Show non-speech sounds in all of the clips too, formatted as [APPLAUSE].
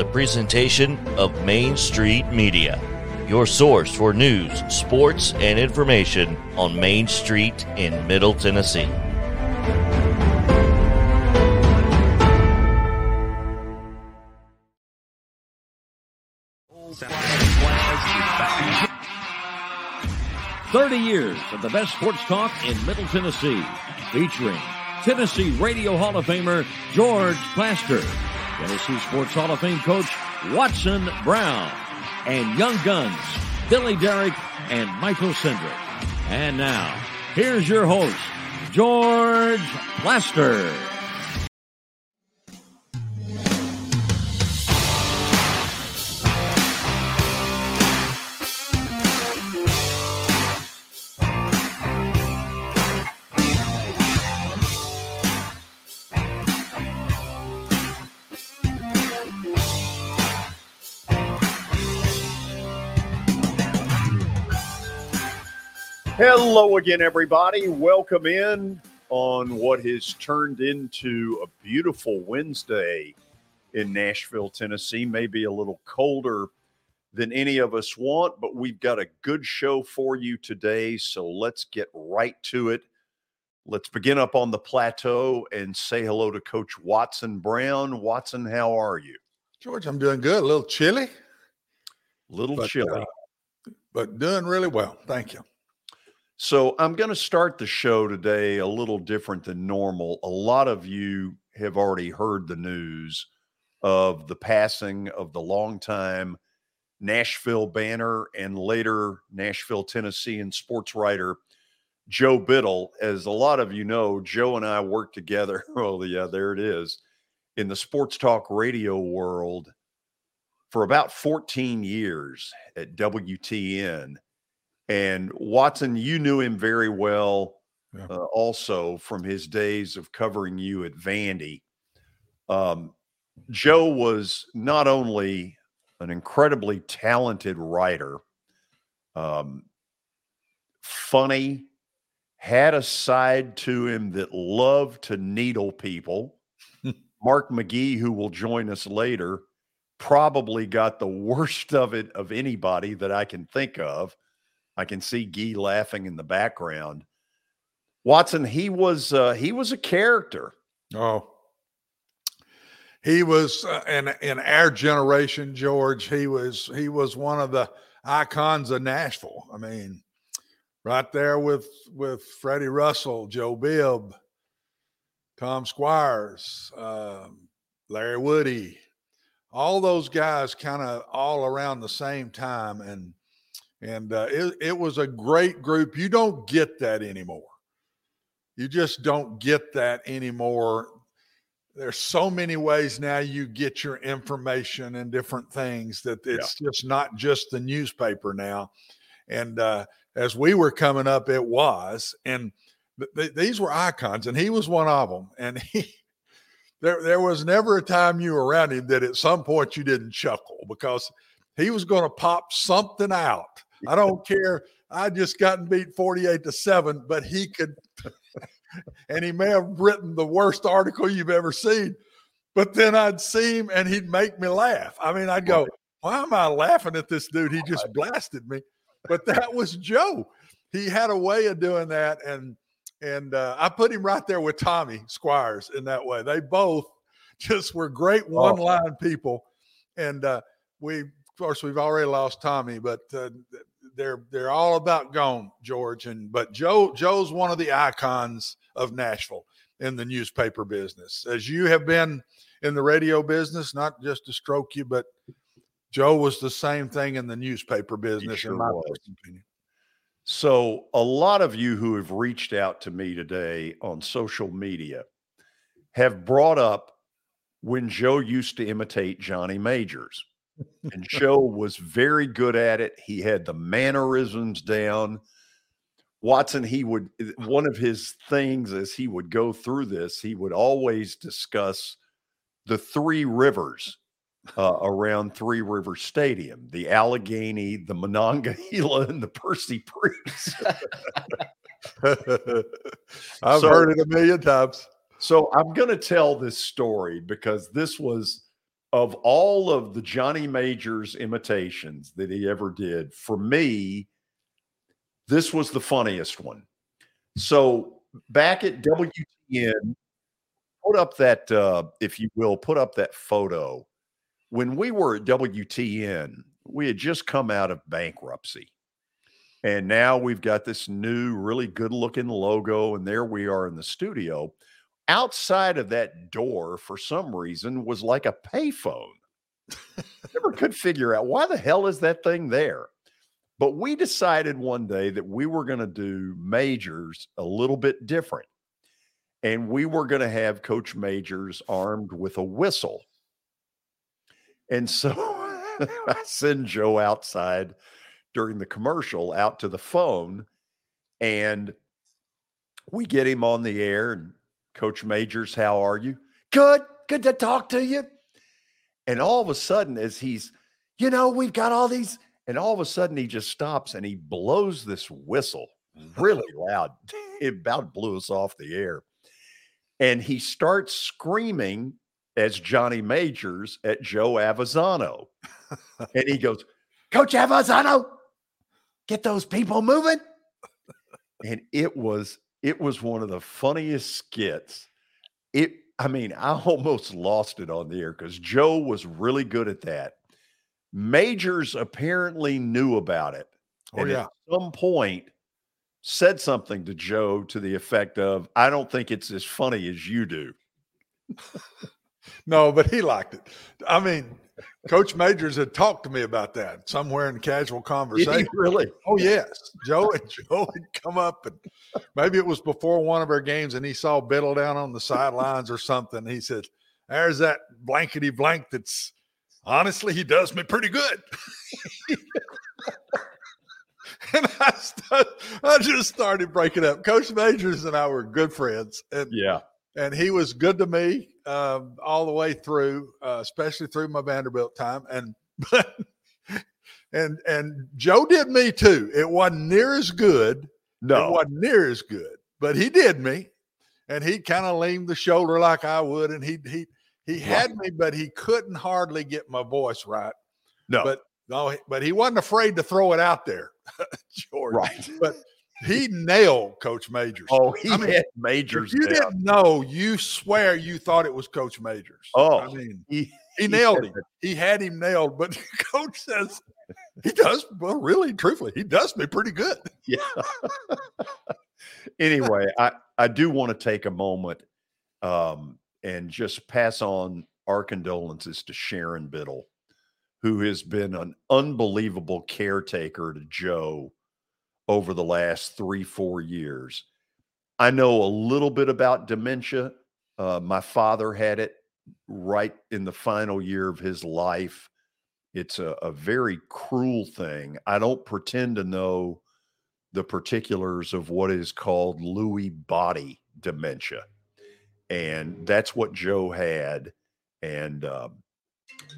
a presentation of Main Street Media, your source for news, sports, and information on Main Street in Middle Tennessee. Thirty years of the best sports talk in Middle Tennessee, featuring Tennessee Radio Hall of Famer George Plaster, Tennessee Sports Hall of Fame coach Watson Brown, and Young Guns Billy Derrick and Michael Cindric. And now, here's your host, George Plaster. Hello again, everybody. Welcome in on what has turned into a beautiful Wednesday in Nashville, Tennessee. Maybe a little colder than any of us want, but we've got a good show for you today. So let's get right to it. Let's begin up on the plateau and say hello to Coach Watson Brown. Watson, how are you? George, I'm doing good. A little chilly. A little but, chilly. Uh, but doing really well. Thank you. So I'm going to start the show today a little different than normal. A lot of you have already heard the news of the passing of the longtime Nashville banner and later Nashville, Tennessean sports writer Joe Biddle. As a lot of you know, Joe and I worked together. [LAUGHS] Oh, yeah, there it is in the sports talk radio world for about 14 years at WTN. And Watson, you knew him very well yeah. uh, also from his days of covering you at Vandy. Um, Joe was not only an incredibly talented writer, um, funny, had a side to him that loved to needle people. [LAUGHS] Mark McGee, who will join us later, probably got the worst of it of anybody that I can think of. I can see Gee laughing in the background. Watson, he was uh, he was a character. Oh, he was uh, in in our generation, George. He was he was one of the icons of Nashville. I mean, right there with with Freddie Russell, Joe Bibb, Tom Squires, um, Larry Woody, all those guys, kind of all around the same time, and and uh, it, it was a great group. You don't get that anymore. You just don't get that anymore. There's so many ways now you get your information and different things that it's yeah. just not just the newspaper now. And uh, as we were coming up, it was. And th- th- these were icons, and he was one of them. And he, there, there was never a time you were around him that at some point you didn't chuckle because he was going to pop something out I don't care. I just gotten beat 48 to 7, but he could [LAUGHS] and he may have written the worst article you've ever seen. But then I'd see him and he'd make me laugh. I mean, I'd go, Why am I laughing at this dude? He just blasted me. But that was Joe. He had a way of doing that. And and uh, I put him right there with Tommy Squires in that way. They both [LAUGHS] just were great one line people. And uh, we, of course, we've already lost Tommy, but uh, they're they're all about gone, George. And but Joe Joe's one of the icons of Nashville in the newspaper business. As you have been in the radio business, not just to stroke you, but Joe was the same thing in the newspaper business, sure in my opinion. So, a lot of you who have reached out to me today on social media have brought up when Joe used to imitate Johnny Majors and Joe was very good at it. He had the mannerisms down. Watson, he would, eh, one of his things as he would go through this, he would always discuss the three rivers uh, around Three River Stadium the Allegheny, the Monongahela, and the Percy Priest. [LAUGHS] I've so, heard it a million times. So I'm going to tell this story because this was of all of the Johnny Majors imitations that he ever did, for me, this was the funniest one. So back at WTN, put up that, uh, if you will, put up that photo. When we were at WTN, we had just come out of bankruptcy. And now we've got this new, really good looking logo. And there we are in the studio. Outside of that door, for some reason, was like a payphone. Never could figure out why the hell is that thing there. But we decided one day that we were going to do majors a little bit different. And we were going to have Coach Majors armed with a whistle. And so [LAUGHS] I send Joe outside during the commercial out to the phone and we get him on the air and coach majors how are you? Good good to talk to you. And all of a sudden as he's you know we've got all these and all of a sudden he just stops and he blows this whistle really [LAUGHS] loud. [LAUGHS] It about blew us off the air. And he starts screaming as johnny majors at joe Avezzano [LAUGHS] and he goes coach Avezzano get those people moving. and it was it was one of the funniest skits. It I mean, I [LAUGHS] almost lost it on the air because Joe was really good at that. Majors apparently knew about it. Oh, and yeah. at some point said something to Joe to the effect of, I don't think it's as funny as you do. [LAUGHS] No, but he liked it. I mean, Coach Majors had talked to me about that somewhere in casual conversation. really? Oh yes, Joe and [LAUGHS] Joe had come up, and maybe it was before one of our games, and he saw Biddle down on the sidelines or something. He said, "There's that blankety blank. That's honestly, he does me pretty good." [LAUGHS] and I, st- I just started breaking up. Coach Majors and I were good friends, and Yeah. And he was good to me um, all the way through, uh, especially through my Vanderbilt time. And but and and Joe did me too. It wasn't near as good. No, it wasn't near as good, but he did me, and he kind of leaned the shoulder like I would, and he he he had me, but he couldn't hardly get my voice right. No. But no, but he wasn't afraid to throw it out there, [LAUGHS] George. right. But he nailed Coach Majors. Oh, he I mean, had majors. You down. didn't know, you swear you thought it was Coach Majors. Oh, I mean, he, he nailed him. He had him nailed, but [LAUGHS] Coach says he does. Well, really, truthfully, he does me pretty good. Yeah. [LAUGHS] anyway, I I do want to take a moment um, and just pass on our condolences to Sharon Biddle, who has been an unbelievable caretaker to Joe over the last three four years. I know a little bit about dementia. Uh, my father had it right in the final year of his life. It's a, a very cruel thing. I don't pretend to know the particulars of what is called Lewy body dementia. And that's what Joe had. And um,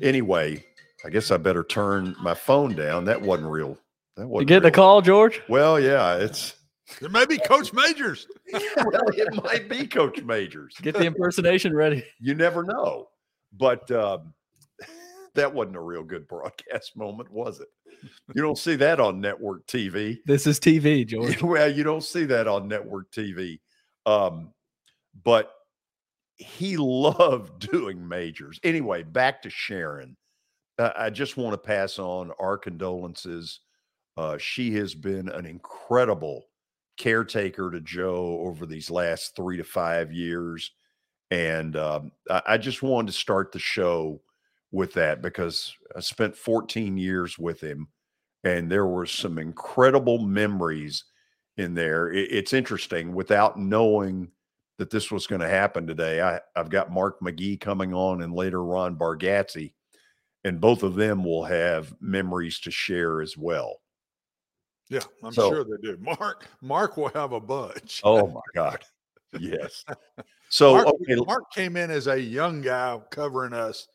anyway, I guess I better turn my phone down. That wasn't real. That You wasn't getting a real. call, George? Well, yeah, it's It may be Coach Majors. [LAUGHS] well, it might be Coach Majors. Get the impersonation ready. [LAUGHS] You never know. But um, [LAUGHS] that wasn't a real good broadcast moment, was it? You don't see that on network TV. This is TV, George. well, you don't see that on network TV. Um, but he loved doing majors. Anyway, back to Sharon. Uh, I just want to pass on our condolences. Uh, she has been an incredible caretaker to Joe over these last three to five years. And um, I, I just wanted to start the show with that because I spent 14 years with him and there were some incredible memories in there. It, it's interesting without knowing that this was going to happen today. I, I've got Mark McGee coming on and later Ron Bargatze, and both of them will have memories to share as well. Yeah, I'm So- sure they do. Mark, Mark will have a bunch. Oh [LAUGHS] my God. Yes. So, Mark, okay, Mark came in as a young guy covering us,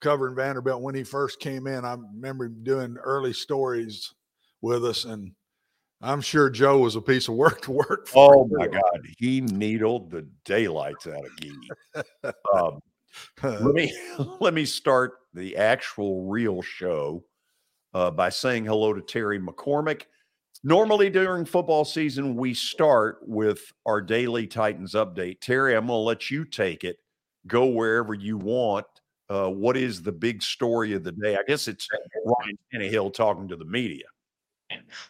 covering Vanderbilt when he first came in. I remember him doing early stories with us, and I'm sure Joe was a piece of work to work for. Oh my God, he needled the daylights out of Gee. um, let me [LAUGHS] let me start the actual real show uh, by saying hello to Terry McCormick. Normally during football season, we start with our daily Titans update. Terry, I'm going to let you take it. Go wherever you want. Uh, what is the big story of the day? I guess it's Ryan Tannehill talking to the media.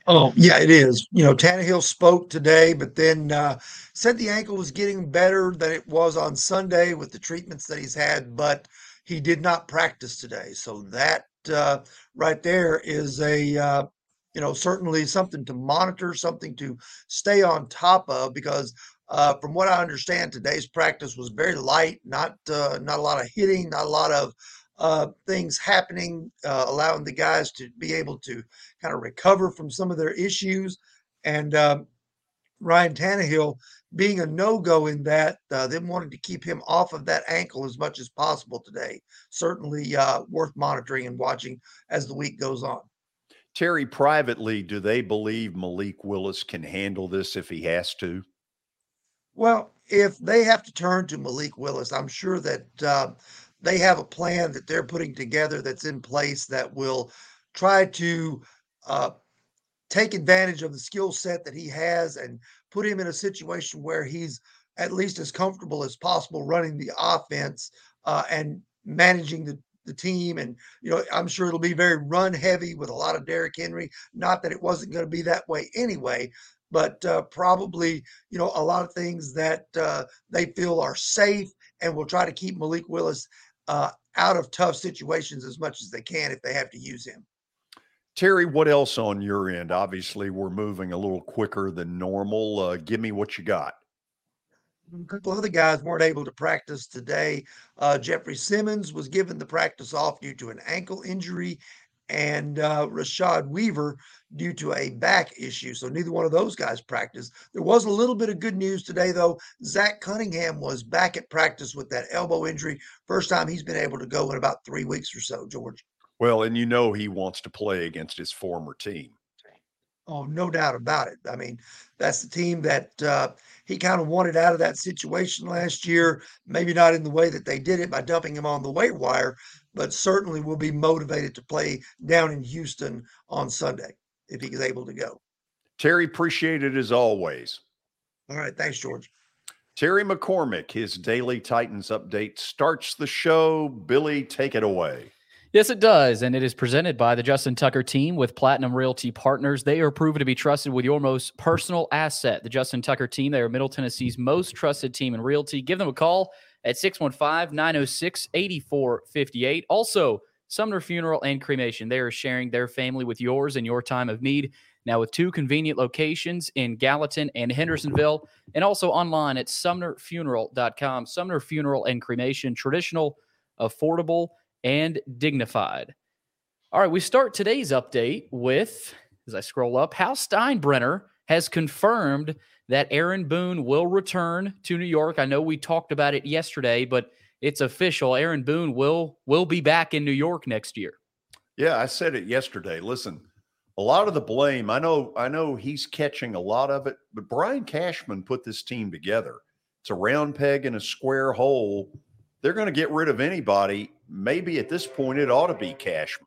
Oh, yeah, it is. You know, Tannehill spoke today, but then uh, said the ankle was getting better than it was on Sunday with the treatments that he's had, but he did not practice today. So that uh, right there is a, uh, you know, certainly something to monitor, something to stay on top of, because uh, from what I understand, today's practice was very light, not uh, not a lot of hitting, not a lot of uh, things happening, uh, allowing the guys to be able to kind of recover from some of their issues. And um, Ryan Tannehill being a no go in that, uh, them wanting to keep him off of that ankle as much as possible today. Certainly uh, worth monitoring and watching as the week goes on. Terry, privately, do they believe Malik Willis can handle this if he has to? Well, if they have to turn to Malik Willis, I'm sure that uh, they have a plan that they're putting together that's in place that will try to uh, take advantage of the skill set that he has and put him in a situation where he's at least as comfortable as possible running the offense uh, and managing the, the team. And, you know, I'm sure it'll be very run heavy with a lot of Derrick Henry. Not that it wasn't going to be that way anyway, but uh, probably, you know, a lot of things that uh, they feel are safe and will try to keep Malik Willis uh, out of tough situations as much as they can if they have to use him. Terry, what else on your end? Obviously, we're moving a little quicker than normal. Uh, give me what you got. A couple other guys weren't able to practice today. Uh, Jeffrey Simmons was given the practice off due to an ankle injury, and uh, Rashad Weaver due to a back issue. So neither one of those guys practiced. There was a little bit of good news today, though. Zach Cunningham was back at practice with that elbow injury. First time he's been able to go in about three weeks or so, George. Well, and you know he wants to play against his former team. Oh, no doubt about it. I mean, that's the team that uh, he kind of wanted out of that situation last year. Maybe not in the way that they did it by dumping him on the waiver wire, but certainly will be motivated to play down in Houston on Sunday if he's able to go. Terry, appreciate it as always. All right. Thanks, George. Terry McCormick, his daily Titans update starts the show. Billy, take it away. Yes, it does. And it is presented by the Justin Tucker team with Platinum Realty Partners. They are proven to be trusted with your most personal asset. The Justin Tucker team, they are Middle Tennessee's most trusted team in realty. Give them a call at 615 906 8458. Also, Sumner Funeral and Cremation. They are sharing their family with yours in your time of need. Now, with two convenient locations in Gallatin and Hendersonville, and also online at sumnerfuneral.com. Sumner Funeral and Cremation, traditional, affordable, and dignified. All right, we start today's update with, as I scroll up, Hal Steinbrenner has confirmed that Aaron Boone will return to New York. I know we talked about it yesterday, but it's official. Aaron Boone will will be back in New York next year. Yeah, I said it yesterday. Listen, a lot of the blame, I know, I know he's catching a lot of it, but Brian Cashman put this team together. It's a round peg in a square hole. They're going to get rid of anybody. Maybe at this point it ought to be Cashman.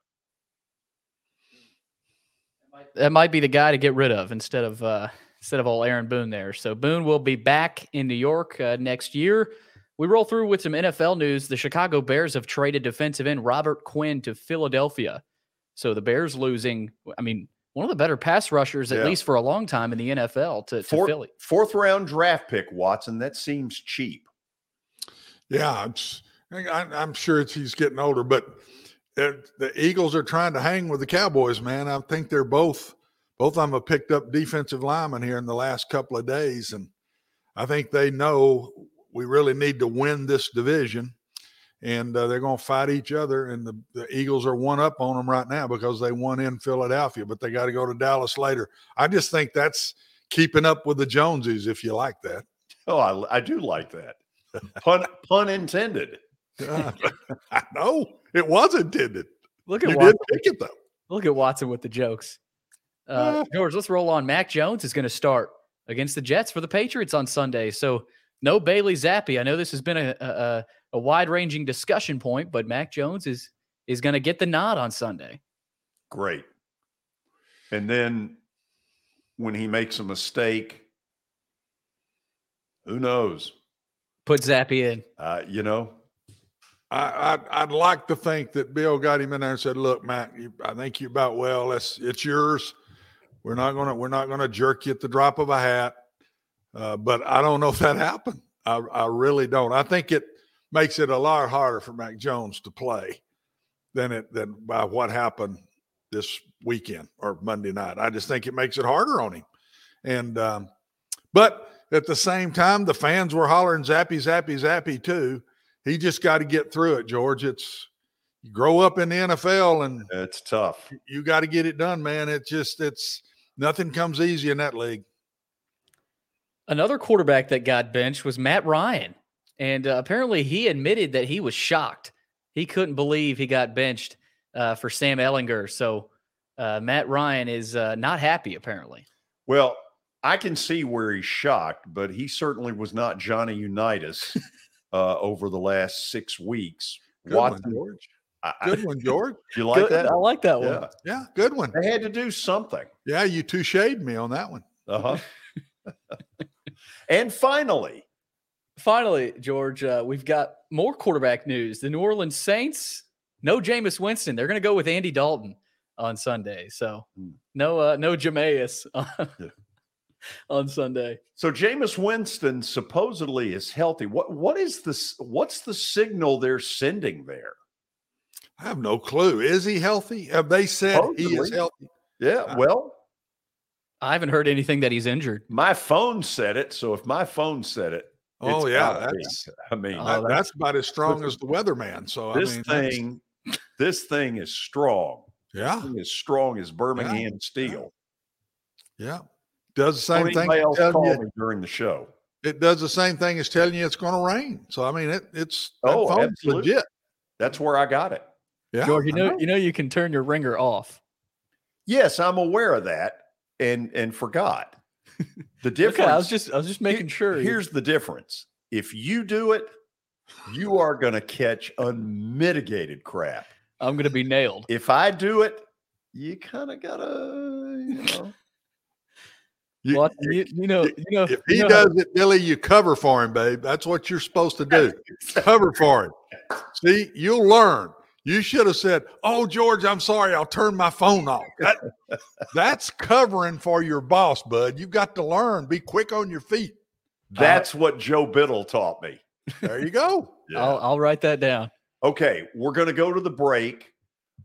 That might be the guy to get rid of instead of uh, instead of all Aaron Boone there. So Boone will be back in New York uh, next year. We roll through with some NFL news. The Chicago Bears have traded defensive end Robert Quinn to Philadelphia. So the Bears losing, I mean, one of the better pass rushers, at Yeah. least for a long time in the NFL, to, to Fourth, Philly. fourth round draft pick, Watson. That seems cheap. Yeah, it's, I, I'm sure he's getting older, but the Eagles are trying to hang with the Cowboys, man. I think they're both both of them have picked up defensive linemen here in the last couple of days, and I think they know we really need to win this division, and uh, they're going to fight each other. And the, the Eagles are one up on them right now because they won in Philadelphia, but they got to go to Dallas later. I just think that's keeping up with the Joneses, if you like that. Oh, I, I do like that. Pun pun intended. [LAUGHS] I know it was intended. Look at You Watson. did pick it though. Look at Watson with the jokes. Uh, George, let's roll on. Mac Jones is going to start against the Jets for the Patriots on Sunday. So no Bailey Zappe. I know this has been a, a, a wide ranging discussion point, but Mac Jones is is going to get the nod on Sunday. Great. And then when he makes a mistake, who knows? Put Zappe in. Uh, you know, I, I'd, I'd like to think that Bill got him in there and said, "Look, Mac, you, I think you're about well. It's it's yours. We're not gonna we're not gonna jerk you at the drop of a hat." Uh, but I don't know if that [LAUGHS] happened. I, I really don't. I think it makes it a lot harder for Mac Jones to play than it than by what happened this weekend or Monday night. I just think it makes it harder on him. And um, but at the same time, the fans were hollering "Zappy, Zappy, Zappy" too. He just got to get through it, George. It's you grow up in the NFL and it's tough. You got to get it done, man. It just it's nothing comes easy in that league. Another quarterback that got benched was Matt Ryan. And uh, apparently he admitted that he was shocked. He couldn't believe he got benched uh, for Sam Ehlinger. So uh, Matt Ryan is uh, not happy, apparently. Well, I can see where he's shocked, but he certainly was not Johnny Unitas [LAUGHS] uh, over the last six weeks. Good Watson, one, George. I, good one, [LAUGHS] George. you like good, that? I like that one. Yeah. yeah, good one. They had to do something. Yeah, you two shade me on that one. Uh huh. [LAUGHS] [LAUGHS] and finally, finally, George, uh, we've got more quarterback news. The New Orleans Saints, no Jameis Winston. They're going to go with Andy Dalton on Sunday. So hmm. no, uh, no Jameis on, Sunday. So Jameis Winston supposedly is healthy. What what is this? What's the signal they're sending there? I have no clue. Is he healthy? Have they said supposedly. he is healthy? Yeah. Well, I haven't heard anything that he's injured. My phone said it. So if my phone said it, oh yeah, that's. I mean, oh, that, that's, about as strong as the weatherman. So this I mean, thing, this thing is strong. Yeah, as strong as Birmingham yeah. steel. Yeah, does the same thing. Else call you, me during the show. It does the same thing as telling you it's going to rain. So I mean, it, it's oh, absolutely. legit. That's where I got it. Yeah, George, you know, know, you know, you can turn your ringer off. Yes, I'm aware of that, and and forgot the difference. [LAUGHS] okay, I was just I was just making sure. Here's the difference: if you do it, you are going to catch unmitigated crap. I'm going to be nailed. If I do it, you kind of gotta, you know. You, well, you, you, know, you know, if he you know does it, Billy, you cover for him, babe. That's what you're supposed to do. cover for him. See, you'll learn. You should have said, "Oh, George, I'm sorry. I'll turn my phone off." That, that's covering for your boss, bud. You've got to learn. Be quick on your feet. That's uh, what Joe Biddle taught me. There you go. [LAUGHS] yeah. I'll, I'll write that down. Okay, we're going to go to the break.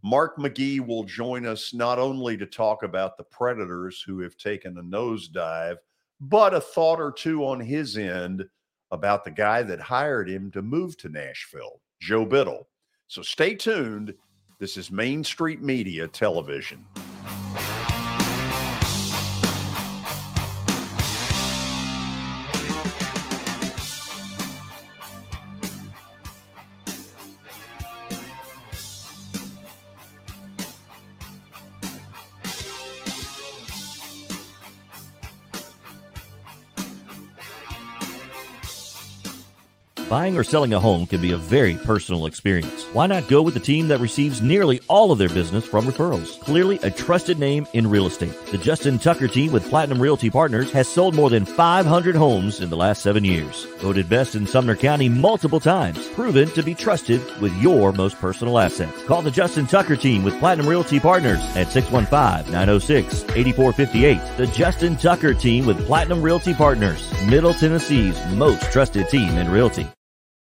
Mark McGee will join us not only to talk about the Predators who have taken a nosedive, but a thought or two on his end about the guy that hired him to move to Nashville, Joe Biddle. So stay tuned. This is Main Street Media Television. Buying or selling a home can be a very personal experience. Why not go with the team that receives nearly all of their business from referrals? Clearly a trusted name in real estate. The Justin Tucker team with Platinum Realty Partners has sold more than 500 homes in the last seven years. Voted best in Sumner County multiple times. Proven to be trusted with your most personal assets. Call the Justin Tucker team with Platinum Realty Partners at 615-906-8458. The Justin Tucker team with Platinum Realty Partners, Middle Tennessee's most trusted team in realty.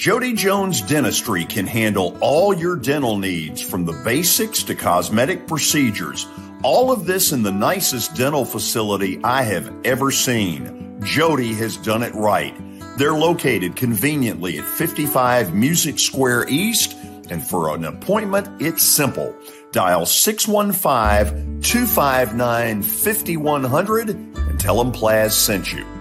Jody Jones Dentistry can handle all your dental needs from the basics to cosmetic procedures. All of this in the nicest dental facility I have ever seen. Jody has done it right. They're located conveniently at 55 Music Square East, and for an appointment, it's simple. Dial 615 259 5100 and tell them Plaz sent you.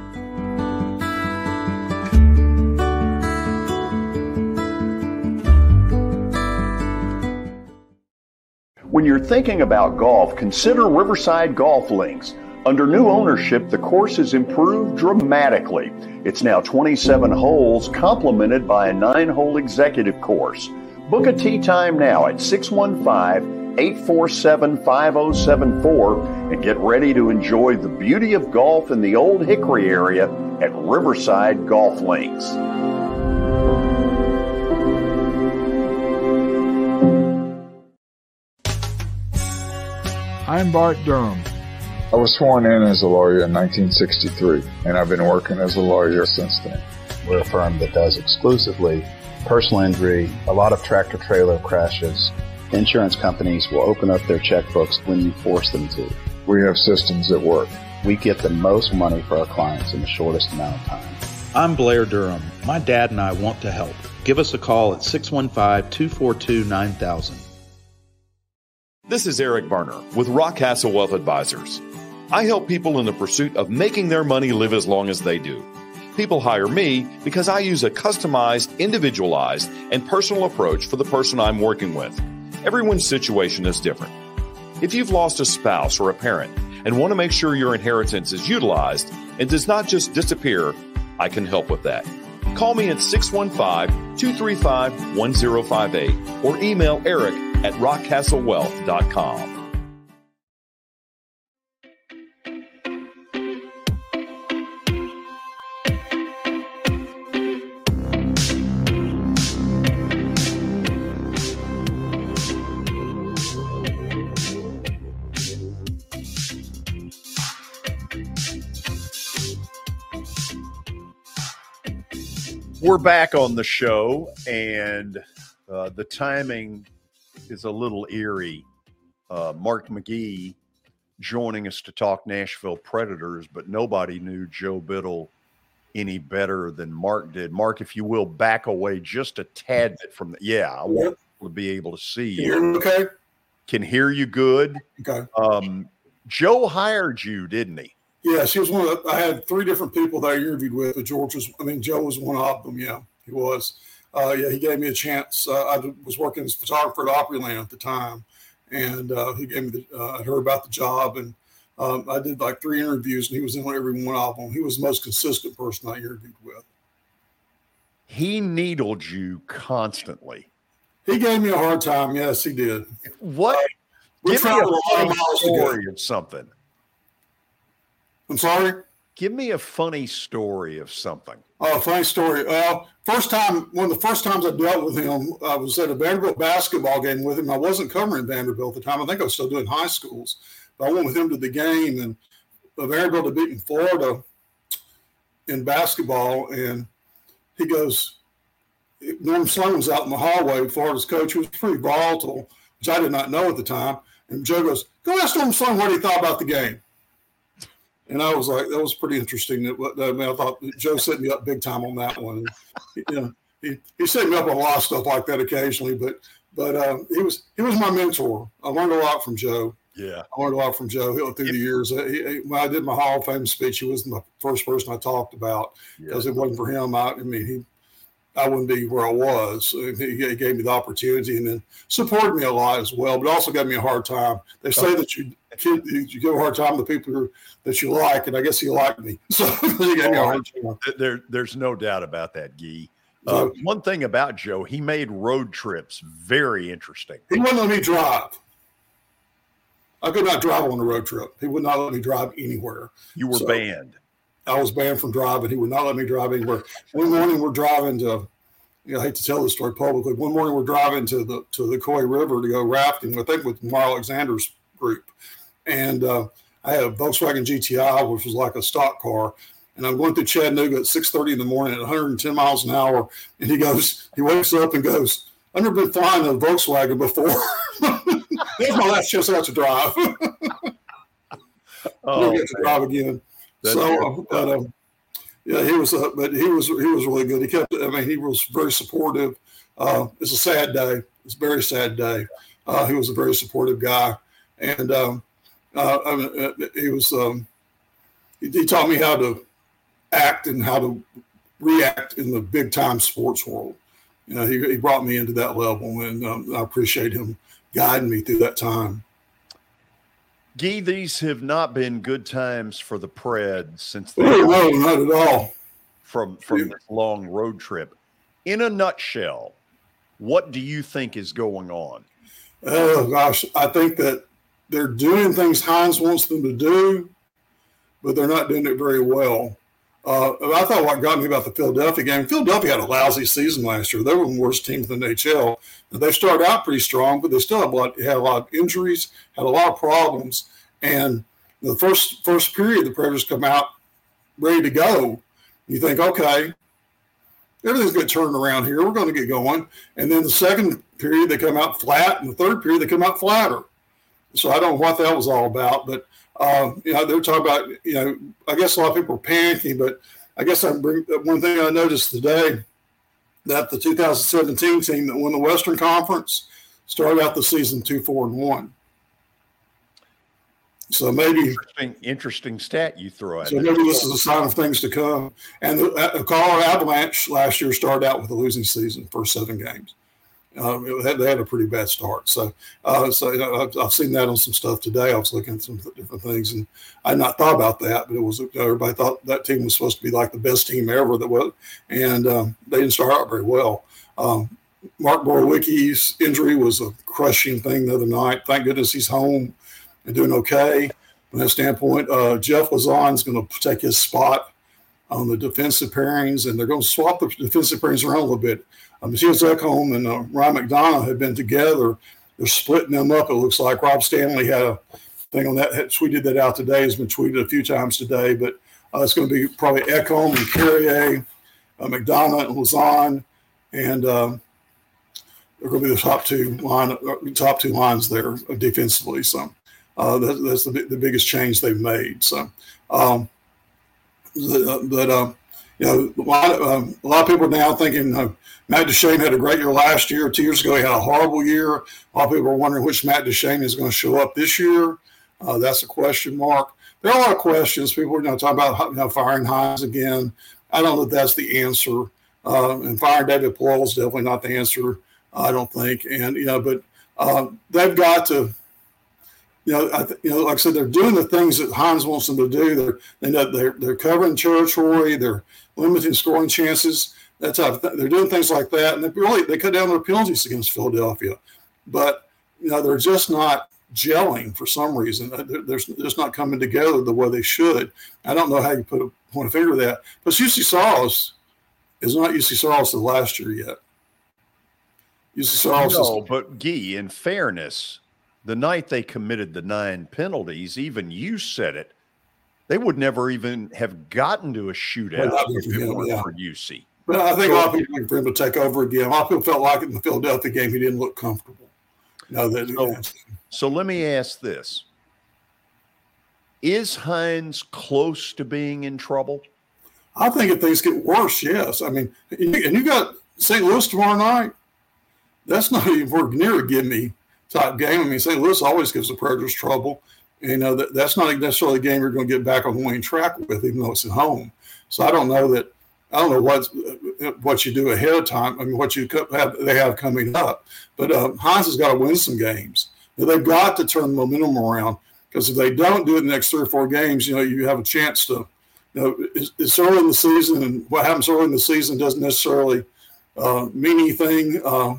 When you're thinking about golf, consider Riverside Golf Links. Under new ownership, the course has improved dramatically. It's now 27 holes, complemented by a nine hole executive course. Book a tee time now at 615 847 5074 and get ready to enjoy the beauty of golf in the Old Hickory area at Riverside Golf Links. I'm Bart Durham. I was sworn in as a lawyer in 1963, and I've been working as a lawyer since then. We're a firm that does exclusively personal injury, a lot of tractor trailer crashes. Insurance companies will open up their checkbooks when you force them to. We have systems that work. We get the most money for our clients in the shortest amount of time. I'm Blair Durham. My dad and I want to help. Give us a call at 615 242 9000. This is Eric Berner with Rockcastle Wealth Advisors. I help people in the pursuit of making their money live as long as they do. People hire me because I use a customized, individualized, and personal approach for the person I'm working with. Everyone's situation is different. If you've lost a spouse or a parent and want to make sure your inheritance is utilized and does not just disappear, I can help with that. Call me at 615 235 1058 or email eric at rockcastlewealth.com. We're back on the show, and uh, the timing is a little eerie. Uh, Mark McGee joining us to talk Nashville Predators, but nobody knew Joe Biddle any better than Mark did. Mark, if you will, back away just a tad bit from the. Yeah, I want to be able to see you. you okay? Can hear you good. Okay. Um, Joe hired you, didn't he? Yes, he was one of the, I had three different people that I interviewed with. But George was, I mean, Joe was one of them. Yeah, he was. Uh, yeah, he gave me a chance. Uh, I was working as a photographer at Opryland at the time, and uh, he gave me the. Uh, I heard about the job, and um, I did like three interviews, and he was in every one of them. He was the most consistent person I interviewed with. He needled you constantly. He gave me a hard time. Yes, he did. What? we Give me a a lot of miles story of something. I'm sorry. Give me a funny story of something. Oh, funny story. Uh, first time, one of the first times I dealt with him, I was at a Vanderbilt basketball game with him. I wasn't covering Vanderbilt at the time. I think I was still doing high schools. But I went with him to the game, and uh, Vanderbilt had beaten Florida in basketball. And he goes, Norm Sloan was out in the hallway, Florida's coach, who was pretty volatile, which I did not know at the time. And Joe goes, Go ask Norm Sloan what he thought about the game. And I was like, that was pretty interesting. That, I mean, I thought Joe set me up big time on that one. You know, he, he set me up on a lot of stuff like that occasionally, but but um, he was he was my mentor. I learned a lot from Joe. Yeah, I learned a lot from Joe He through the years. He, he, when I did my Hall of Fame speech, he was the first person I talked about because it wasn't for him. I, I mean, he I wouldn't be where I was. He, gave me the opportunity and then supported me a lot as well, but also gave me a hard time. They say that you you give a hard time to people that you like, and I guess he liked me. [LAUGHS] So he gave me a hard time. There, there's no doubt about that, Gee. Uh, one thing about Joe, he made road trips very interesting. He wouldn't let me drive. I could not drive on a road trip. He would not let me drive anywhere. You were So, banned. I was banned from driving. He would not let me drive anywhere. One morning we're driving to, you know, I hate to tell this story publicly. One morning we're driving to the to the Ocoee River to go rafting. I think with Lamar Alexander's group, and uh, I had a Volkswagen GTI, which was like a stock car. And I'm going through Chattanooga at 6:30 in the morning at 110 miles an hour. And he goes, he wakes up and goes, "I've never been flying a Volkswagen before. [LAUGHS] That's my last chance I got to drive. [LAUGHS] Oh, Never get to man. drive again." That's so, uh, but, um, yeah, he was, uh, but he was he was really good. He kept. I mean, he was very supportive. Uh, it's a sad day. It's a very sad day. Uh, he was a very supportive guy, and um, uh, I mean, uh, he was. Um, he, he taught me how to act and how to react in the big time sports world. You know, he, he brought me into that level, and um, I appreciate him guiding me through that time. Gee, these have not been good times for the Preds since they no, not at all. From from yeah. this long road trip. In a nutshell, what do you think is going on? Oh gosh, I think that they're doing things Hynes wants them to do, but they're not doing it very well. Uh, I thought what got me about the Philadelphia game, Philadelphia had a lousy season last year. They were the worst team in the NHL. They started out pretty strong, but they still had a lot, had a lot of injuries, had a lot of problems. And the first first period, the Predators come out ready to go. You think, okay, everything's going to turn around here. We're going to get going. And then the second period, they come out flat, and the third period, they come out flatter. So I don't know what that was all about, but um, you know, they're talking about, you know, I guess a lot of people are panicking, but I guess I bring one thing I noticed today that the 2017 team that won the Western Conference started out the season two, four, and one. So maybe interesting, interesting stat you throw at. So maybe this is a sign of things to come. And the, uh, Colorado Avalanche last year started out with a losing season, first seven games. Um, had, they had a pretty bad start. So, uh, so I've, I've, seen that on some stuff today. I was looking at some different things, and I had not thought about that. But it was everybody thought that team was supposed to be like the best team ever that was, and um, they didn't start out very well. Um, Mark Borowiecki's injury was a crushing thing the other night. Thank goodness he's home and doing okay from that standpoint. Uh, Jeff Lauzon is going to take his spot on the defensive pairings, and they're going to swap the defensive pairings around a little bit. Um, Mattias Ekholm and uh, Ryan McDonagh have been together. They're splitting them up. It looks like Rob Stanley had a thing on that. Tweeted that out today. Has been tweeted a few times today, but uh, it's going to be probably Ekholm and Carrier, uh, McDonagh and Lauzon, and um, they're going to be the top two line, uh, top two lines there defensively. So uh, that, that's the, the biggest change they've made. So, um, but uh, you know, a lot, of, um, a lot of people are now thinking uh, Matt Duchene had a great year last year. Two years ago, he had a horrible year. A lot of people are wondering which Matt Duchene is going to show up this year. Uh, that's a question mark. There are a lot of questions. People are you know, talking about you know, firing Hynes again. I don't know if that's the answer. Uh, and firing David Poile is definitely not the answer. I don't think. And you know, but uh, they've got to you know, I th- you know, like I said, they're doing the things that Hynes wants them to do. They're they know they're they're covering territory. They're limiting scoring chances. That type of th- they're doing things like that, and they really they cut down their penalties against Philadelphia. But you know, they're just not gelling for some reason. Uh, they're, they're just not coming together the way they should. I don't know how you put a point of finger to that. But Juuse Saros is not Juuse Saros of last year yet. Juuse Saros no, is, but Gee, in fairness, the night they committed the nine penalties, even you said it, they would never even have gotten to a shootout well, if it weren't yeah. for Juuse. But I think a lot of people for him to take over again. A lot of people felt like in the Philadelphia game he didn't look comfortable. No, that, so, yeah. so let me ask this: Is Hynes close to being in trouble? I think if things get worse, yes. I mean, and you got St. Louis tomorrow night. That's not even near a give me type game. I mean, St. Louis always gives the Predators trouble. You know, that, that's not necessarily a game you're going to get back on the winning track with, even though it's at home. So I don't know that. I don't know what what you do ahead of time. I mean, what you have they have coming up. But uh, Hynes has got to win some games. They've got to turn momentum around because if they don't do it in the next three or four games, you know, you have a chance to. You know, it's, it's early in the season, and what happens early in the season doesn't necessarily uh, mean anything. Uh,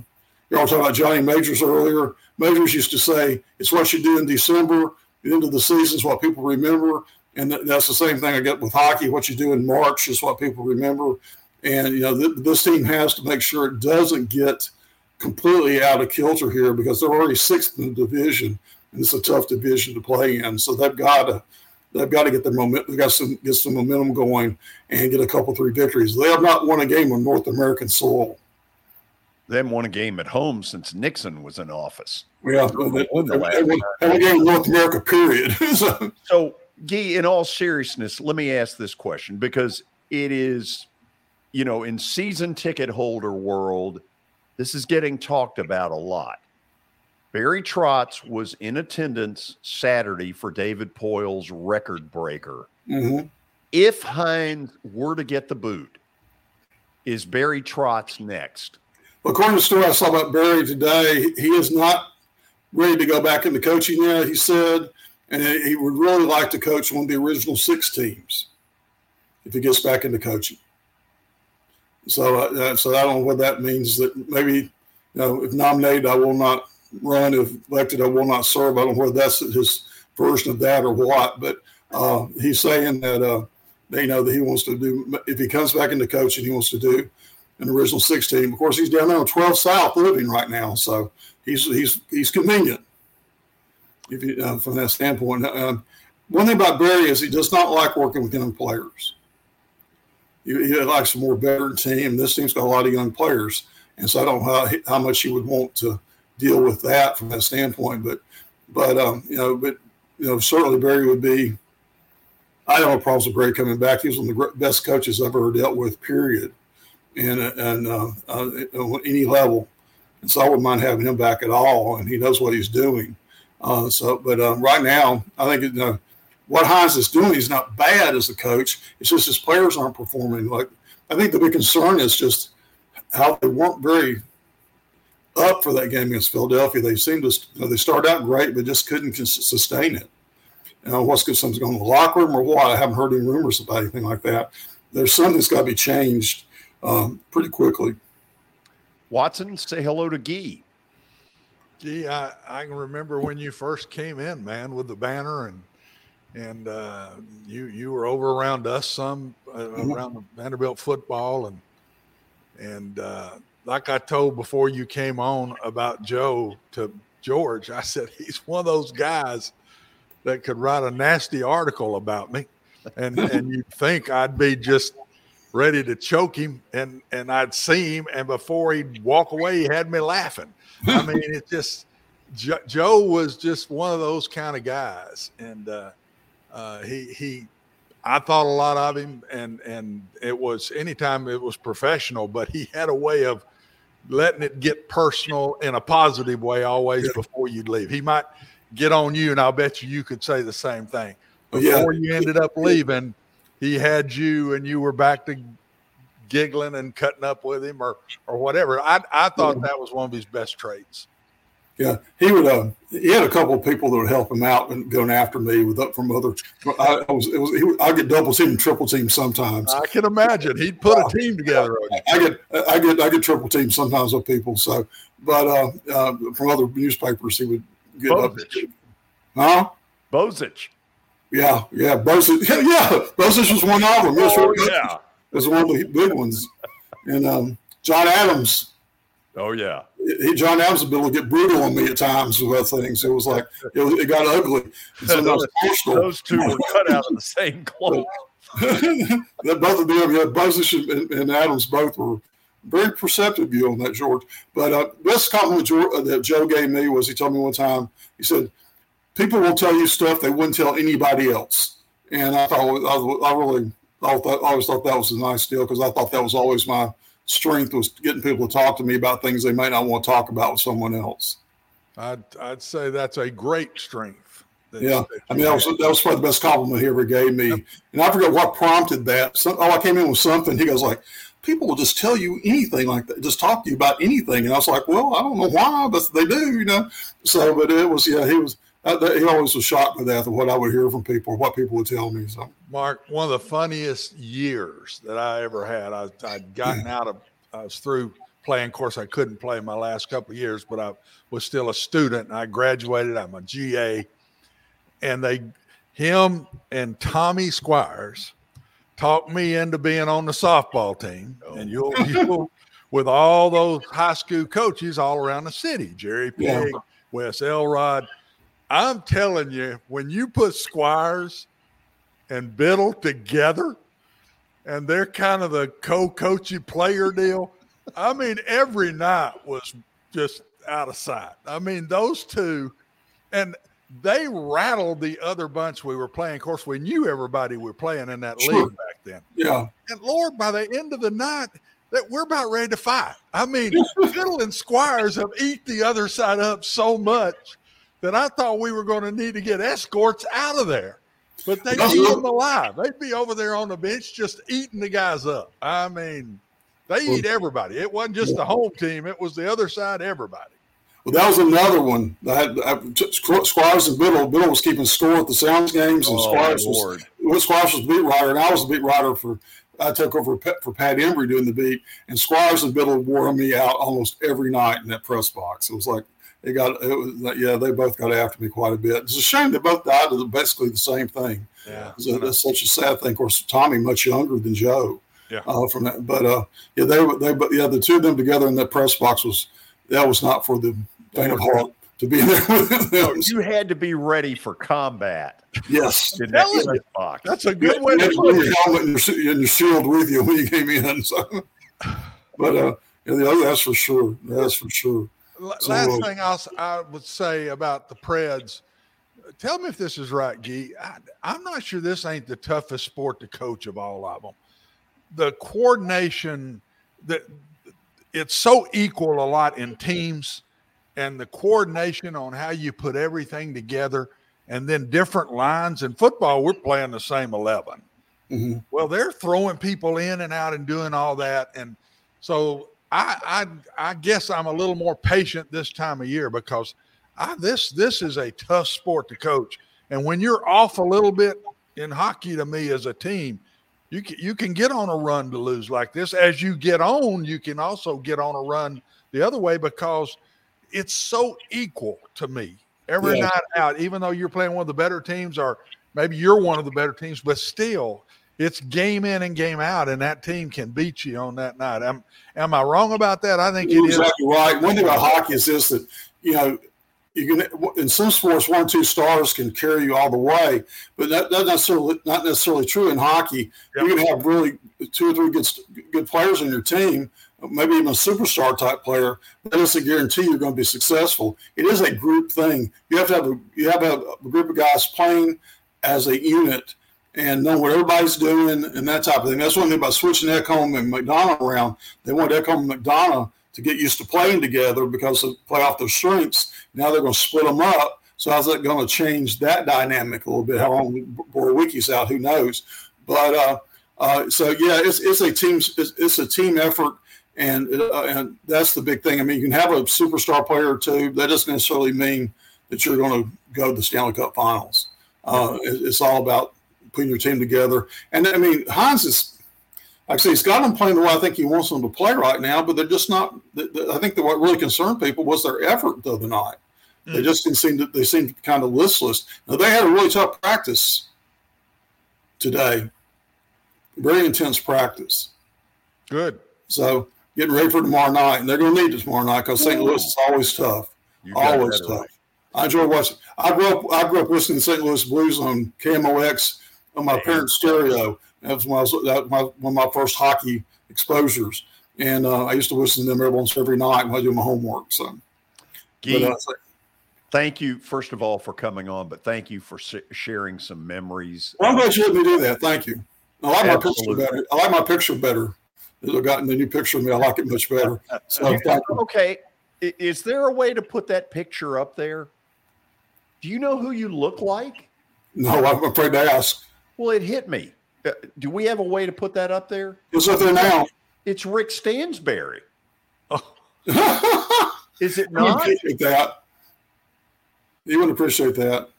you know, talking about Johnny Majors earlier. Majors used to say, it's what you do in December, the end of the season is what people remember. And that's the same thing I get with hockey. What you do in March is what people remember. And, you know, th- this team has to make sure it doesn't get completely out of kilter here because they're already sixth in the division. And it's a tough division to play in. So they've got to. They've got to get their momentum, they've got some get some momentum going and get a couple three victories. They have not won a game on North American soil they haven't won a game at home since Nixon was in office. Yeah, they, they, game in North America, period. [LAUGHS] so, Gee, in all seriousness, let me ask this question because it is, you know, in season ticket holder world, this is getting talked about a lot. Barry Trotz was in attendance Saturday for David Poile's record breaker. Mm-hmm. If Hynes were to get the boot, is Barry Trotz next? Well, According to the story I saw about Barry today, he is not ready to go back into coaching yet, he said, and he would really like to coach one of the original six teams if he gets back into coaching. So, uh, so I don't know what that means. That maybe, you know, if nominated, I will not run. If elected, I will not serve. I don't know whether that's his version of that or what. But uh, he's saying that uh, they know that he wants to do. If he comes back into coaching, he wants to do an original six team. Of course, he's down there on 12 South living right now, so he's he's he's convenient. If you, uh, from that standpoint, um, one thing about Barry is he does not like working with young players. He, he likes a more veteran team. This team's got a lot of young players, and so I don't know how, how much he would want to deal with that from that standpoint. But but um, you know, but you know, certainly Barry would be. I don't have problems with Barry coming back. He's one of the best coaches I've ever dealt with. Period, and and uh, uh, any level. And so I wouldn't mind having him back at all. And he knows what he's doing. Uh, so, but um, right now, I think it, uh, what Hynes is doing is not bad as a coach. It's just his players aren't performing. Like I think the big concern is just how they weren't very up for that game against Philadelphia. They seemed to you know, they started out great, but just couldn't sustain it. You know, what's something's going on in the locker room or what? I haven't heard any rumors about anything like that. There's something that's got to be changed um, pretty quickly. Watson, say hello to Gee. Gee, I, I can remember when you first came in, man, with the banner and and uh, you you were over around us some uh, mm-hmm. around the Vanderbilt football and and uh, like I told before you came on about Joe to George, I said [LAUGHS] he's one of those guys that could write a nasty article about me, and [LAUGHS] and you'd think I'd be just ready to choke him, and and I'd see him, and before he'd walk away, he had me laughing. I mean, it just Joe was just one of those kind of guys, and uh, uh, he he I thought a lot of him, and and it was anytime it was professional, but he had a way of letting it get personal in a positive way always before you'd leave. He might get on you, and I'll bet you you could say the same thing. Before yeah. you ended up leaving, he had you, and you were back to giggling and cutting up with him, or or whatever. I I thought that was one of his best traits. Yeah, he would. Uh, he had a couple of people that would help him out and going after me with up from other. I, I was. It was. He, I get double team, triple team sometimes. I can imagine he'd put a team together. I get. I get. I get triple team sometimes with people. So, but uh, uh, from other newspapers, he would get Bozich. up. Huh? Bozich. Yeah, yeah, Bozich. Yeah, Bozich was one of them. Oh, yeah, was one of the big ones. And um, John Adams Oh yeah. He, John Adams would be able to get brutal on me at times with things. It was like it, was, it got ugly. So [LAUGHS] those, those, two were cut out of the same cloth. [LAUGHS] both of them, yeah, Bozich and, and, Adams both were very perceptive view on that, George. But uh, best compliment George, uh, that Joe gave me was he told me one time. He said, "People will tell you stuff they wouldn't tell anybody else." And I thought I, I really I thought, always thought that was a nice deal because I thought that was always my strength was getting people to talk to me about things they might not want to talk about with someone else. I'd I'd say that's a great strength. yeah, I mean that was that was probably the best compliment he ever gave me, yep. and I forget what prompted that. Some, oh, I came in with something. He goes like, "People will just tell you anything like that, just talk to you about anything," and I was like, "Well, I don't know why, but they do, you know." So, but it was yeah, he was. Uh, he always was shocked by that, what I would hear from people, what people would tell me. So, Mark, one of the funniest years that I ever had. I, I'd gotten out of, I was through playing. Of course, I couldn't play my last couple of years, but I was still a student. And I graduated. I'm a GA, and they, him and Tommy Squires, talked me into being on the softball team. Oh. And you'll, [LAUGHS] you'll, with all those high school coaches all around the city, Jerry Pig, yeah. Wes Elrod I'm telling you, when you put Squires and Biddle together, and they're kind of the co-coachy player deal. I mean, every night was just out of sight. I mean, those two, and they rattled the other bunch we were playing. Of course, we knew everybody we were playing in that sure. league back then. Yeah. And Lord, by the end of the night, that we're about ready to fight. I mean, [LAUGHS] Biddle and Squires have eat the other side up so much that I thought we were going to need to get escorts out of there. But they eat them alive. They'd be over there on the bench just eating the guys up. I mean, they eat everybody. It wasn't just the home team; it was the other side. Everybody. Well, that was another one. I had, I, Squires and Biddle. Biddle was keeping score at the Sounds games, and Oh, Squires Lord. was Squires was beat writer, and I was the beat writer for. I took over for Pat Embry doing the beat, and Squires and Biddle wore me out almost every night in that press box. It was like it got. It was yeah, they both got after me quite a bit. It's a shame they both died of basically the same thing. Yeah, It's, it's such a sad thing. Of course, Tommy much younger than Joe. Yeah. Uh, from that, but uh, yeah, they were they, but yeah, the two of them together in that press box was that was not for the faint of heart to be there with [LAUGHS] No, them. you had to be ready for combat. Yes. [LAUGHS] In that Telling you. press box. That's a good had way you to put your helmet and your, and your shield with you when you came in. So, [LAUGHS] but uh, yeah, the other, that's for sure. That's for sure. So, Last thing I'll, I would say about the Preds, tell me if this is right, Gee. I, I'm not sure this ain't the toughest sport to coach of all of them. The coordination that it's so equal a lot in teams, and the coordination on how you put everything together, and then different lines. In football, we're playing the same 11. Mhm. Well, they're throwing people in and out and doing all that, and so I I, I guess I'm a little more patient this time of year because I, this this is a tough sport to coach, and when you're off a little bit in hockey, to me as a team, you can, you can get on a run to lose like this. As you get on, you can also get on a run the other way because it's so equal to me every Yeah. night out. Even though you're playing one of the better teams, or maybe you're one of the better teams, but still, it's game in and game out, and that team can beat you on that night. Am am I wrong about that? I think it You're is. exactly right. One thing about hockey is this that you know you can in some sports one or two stars can carry you all the way, but that, that's necessarily not necessarily true in hockey. You can have really two or three good good players on your team, maybe even a superstar type player. That doesn't guarantee you're going to be successful. It is a group thing. You have to have a you have a group of guys playing as a unit and know what everybody's doing and that type of thing. That's one thing about switching Ekholm and McDonagh around. They want Ekholm and McDonagh to get used to playing together because they play off their strengths. Now they're going to split them up. So how's that going to change that dynamic a little bit? How long Borowiecki's out, who knows? But uh, uh, so yeah, it's it's a team it's, it's a team effort, and uh, and that's the big thing. I mean, you can have a superstar player or two. That doesn't necessarily mean that you're going to go to the Stanley Cup Finals. Uh, it- it's all about putting your team together. And I mean, Hynes is, like I say, he's got them playing the way I think he wants them to play right now, but they're just not. the- the- I think that what really concerned people was their effort the other night. They just didn't seem to. They seemed kind of listless. Now they had a really tough practice today, very intense practice. Good. So getting ready for tomorrow night, and they're going to need it tomorrow night because St. Louis is always tough. Always tough. right. I enjoy watching. I grew up. I grew up listening to St. Louis Blues on KMOX on my parents' stereo. That was when I was that was my, one of my first hockey exposures, and uh, I used to listen to them every once every night when I do my homework. So, Gee, but, uh, thank you, first of all, for coming on, but thank you for sh- sharing some memories. well, I'm glad you let me do that. Thank you. I like my picture better. I like my picture better. I've gotten the new picture of me. I like it much better. [LAUGHS] So. Okay. Is there a way to put that picture up there? Do you know who you look like? No, I'm afraid to ask. Well, it hit me. Uh, Do we have a way to put that up there? It's up there now. It's Rick Stansberry. you [LAUGHS] Is it would not? appreciate that. You would appreciate that.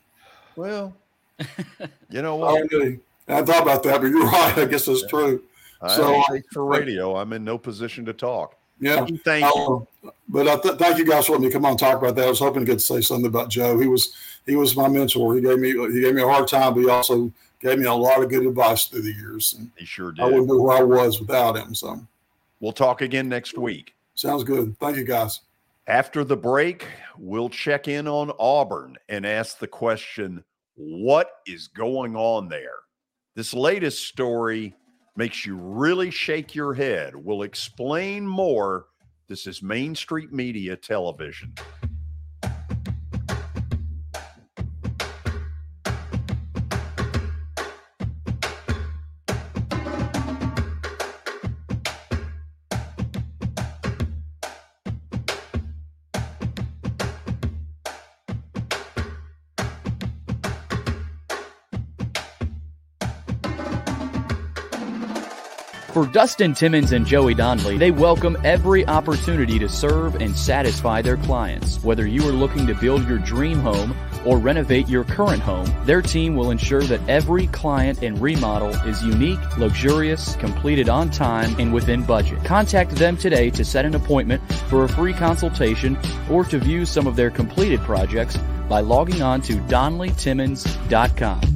Well, [LAUGHS] you know what? do. I thought about that, but you're right. I guess that's true. I So, for radio, I'm in no position to talk. Yeah. Thank you. Uh, but I th- thank you guys for letting me come on and talk about that. I was hoping to get to say something about Joe. He was he was my mentor. He gave me he gave me a hard time, but he also gave me a lot of good advice through the years. And He sure did. I wouldn't be where I was without him. So We'll talk again next week. sounds good. Thank you guys. After the break, we'll check in on Auburn and ask the question what is going on there? This latest story makes you really shake your head. We'll explain more. This is Main Street Media Television. For Dustin Timmons and Joey Donnelly, they welcome every opportunity to serve and satisfy their clients. Whether you are looking to build your dream home or renovate your current home, their team will ensure that every client and remodel is unique, luxurious, completed on time, and within budget. Contact them today to set an appointment for a free consultation or to view some of their completed projects by logging on to DonnellyTimmons.com.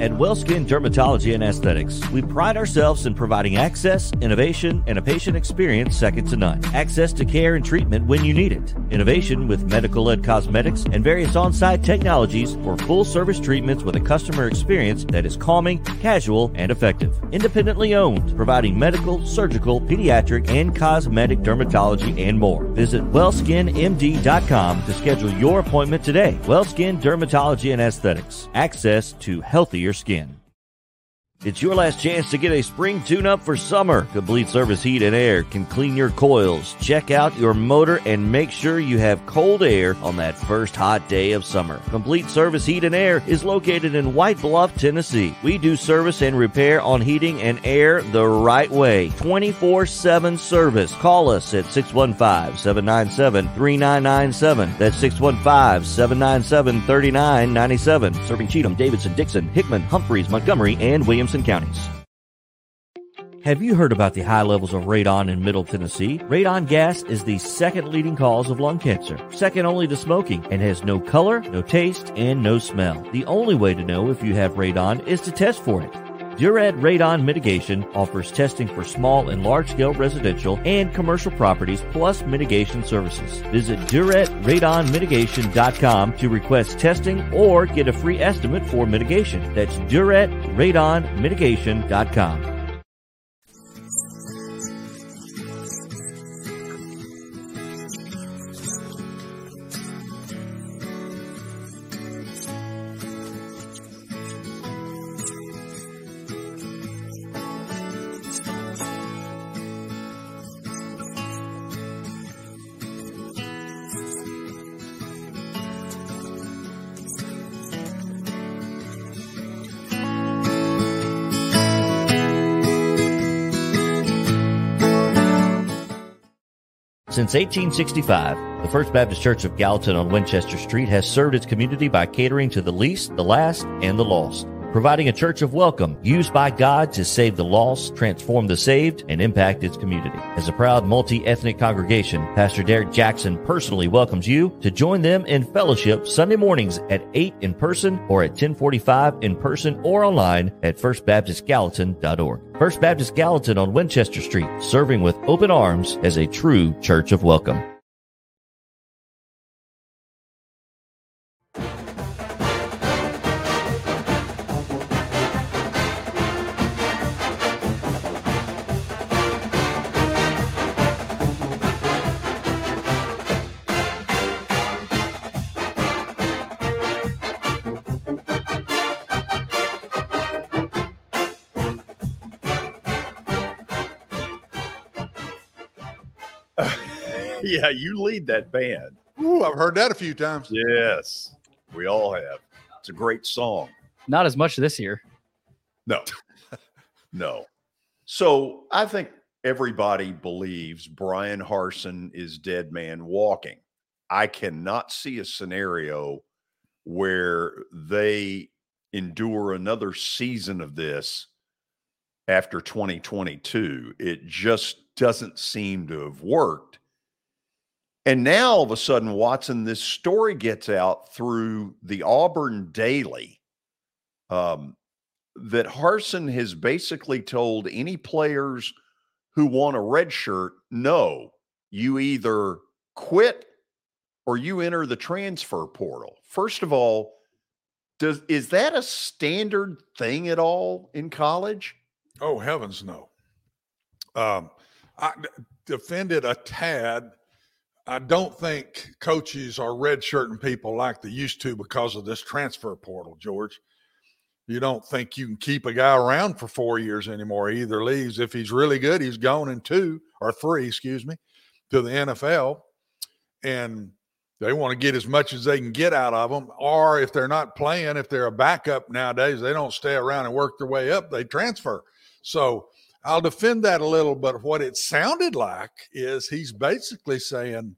At WellSkin Dermatology and Aesthetics, we pride ourselves in providing access, innovation, and a patient experience second to none. Access to care and treatment when you need it. Innovation with medical led cosmetics and various on site technologies for full service treatments with a customer experience that is calming, casual, and effective. Independently owned, providing medical, surgical, pediatric, and cosmetic dermatology and more. Visit wellskinmd.com to schedule your appointment today. WellSkin Dermatology and Aesthetics. Access to healthier your skin. It's your last chance to get a spring tune up for summer. Complete Service Heat and Air can clean your coils, check out your motor, and make sure you have cold air on that first hot day of summer. Complete Service Heat and Air is located in White Bluff, Tennessee. We do service and repair on heating and air the right way. 24 7 service. Call us at 615 797 3997. That's 615 797 3997. Serving Cheatham, Davidson, Dickson, Hickman, Humphreys, Montgomery, and Williams counties. Have you heard about the high levels of radon in Middle Tennessee? Radon gas is the second leading cause of lung cancer, second only to smoking, and has no color, no taste, and no smell. The only way to know if you have radon is to test for it. Duret Radon Mitigation offers testing for small and large scale residential and commercial properties plus mitigation services. Visit DuretRadonMitigation.com to request testing or get a free estimate for mitigation. That's DuretRadonMitigation.com. Since 1865, the First Baptist Church of Gallatin on Winchester Street has served its community by catering to the least, the last, and the lost providing a church of welcome used by God to save the lost, transform the saved, and impact its community. As a proud multi-ethnic congregation, Pastor Derek Jackson personally welcomes you to join them in fellowship Sunday mornings at 8 in person or at 1045 in person or online at firstbaptistgallatin.org. First Baptist Gallatin on Winchester Street, serving with open arms as a true church of welcome. Yeah, you lead that band. Ooh, I've heard that a few times. Yes, we all have. It's a great song. Not as much this year. No, [LAUGHS] no. So I think everybody believes Bryan Harsin is dead man walking. I cannot see a scenario where they endure another season of this after 2022. It just doesn't seem to have worked. And now all of a sudden, Watson, this story gets out through the Auburn Daily um, that Harsin has basically told any players who want a red shirt, no, you either quit or you enter the transfer portal. First of all, does is that a standard thing at all in college? Oh heavens, no. Um, I defended a tad I don't think coaches are redshirting people like they used to because of this transfer portal, George. You don't think you can keep a guy around for four years anymore. He either leaves if he's really good, he's gone in two or three, excuse me, to the NFL. And they want to get as much as they can get out of them. Or if they're not playing, if they're a backup nowadays, they don't stay around and work their way up, they transfer. So I'll defend that a little, but what it sounded like is he's basically saying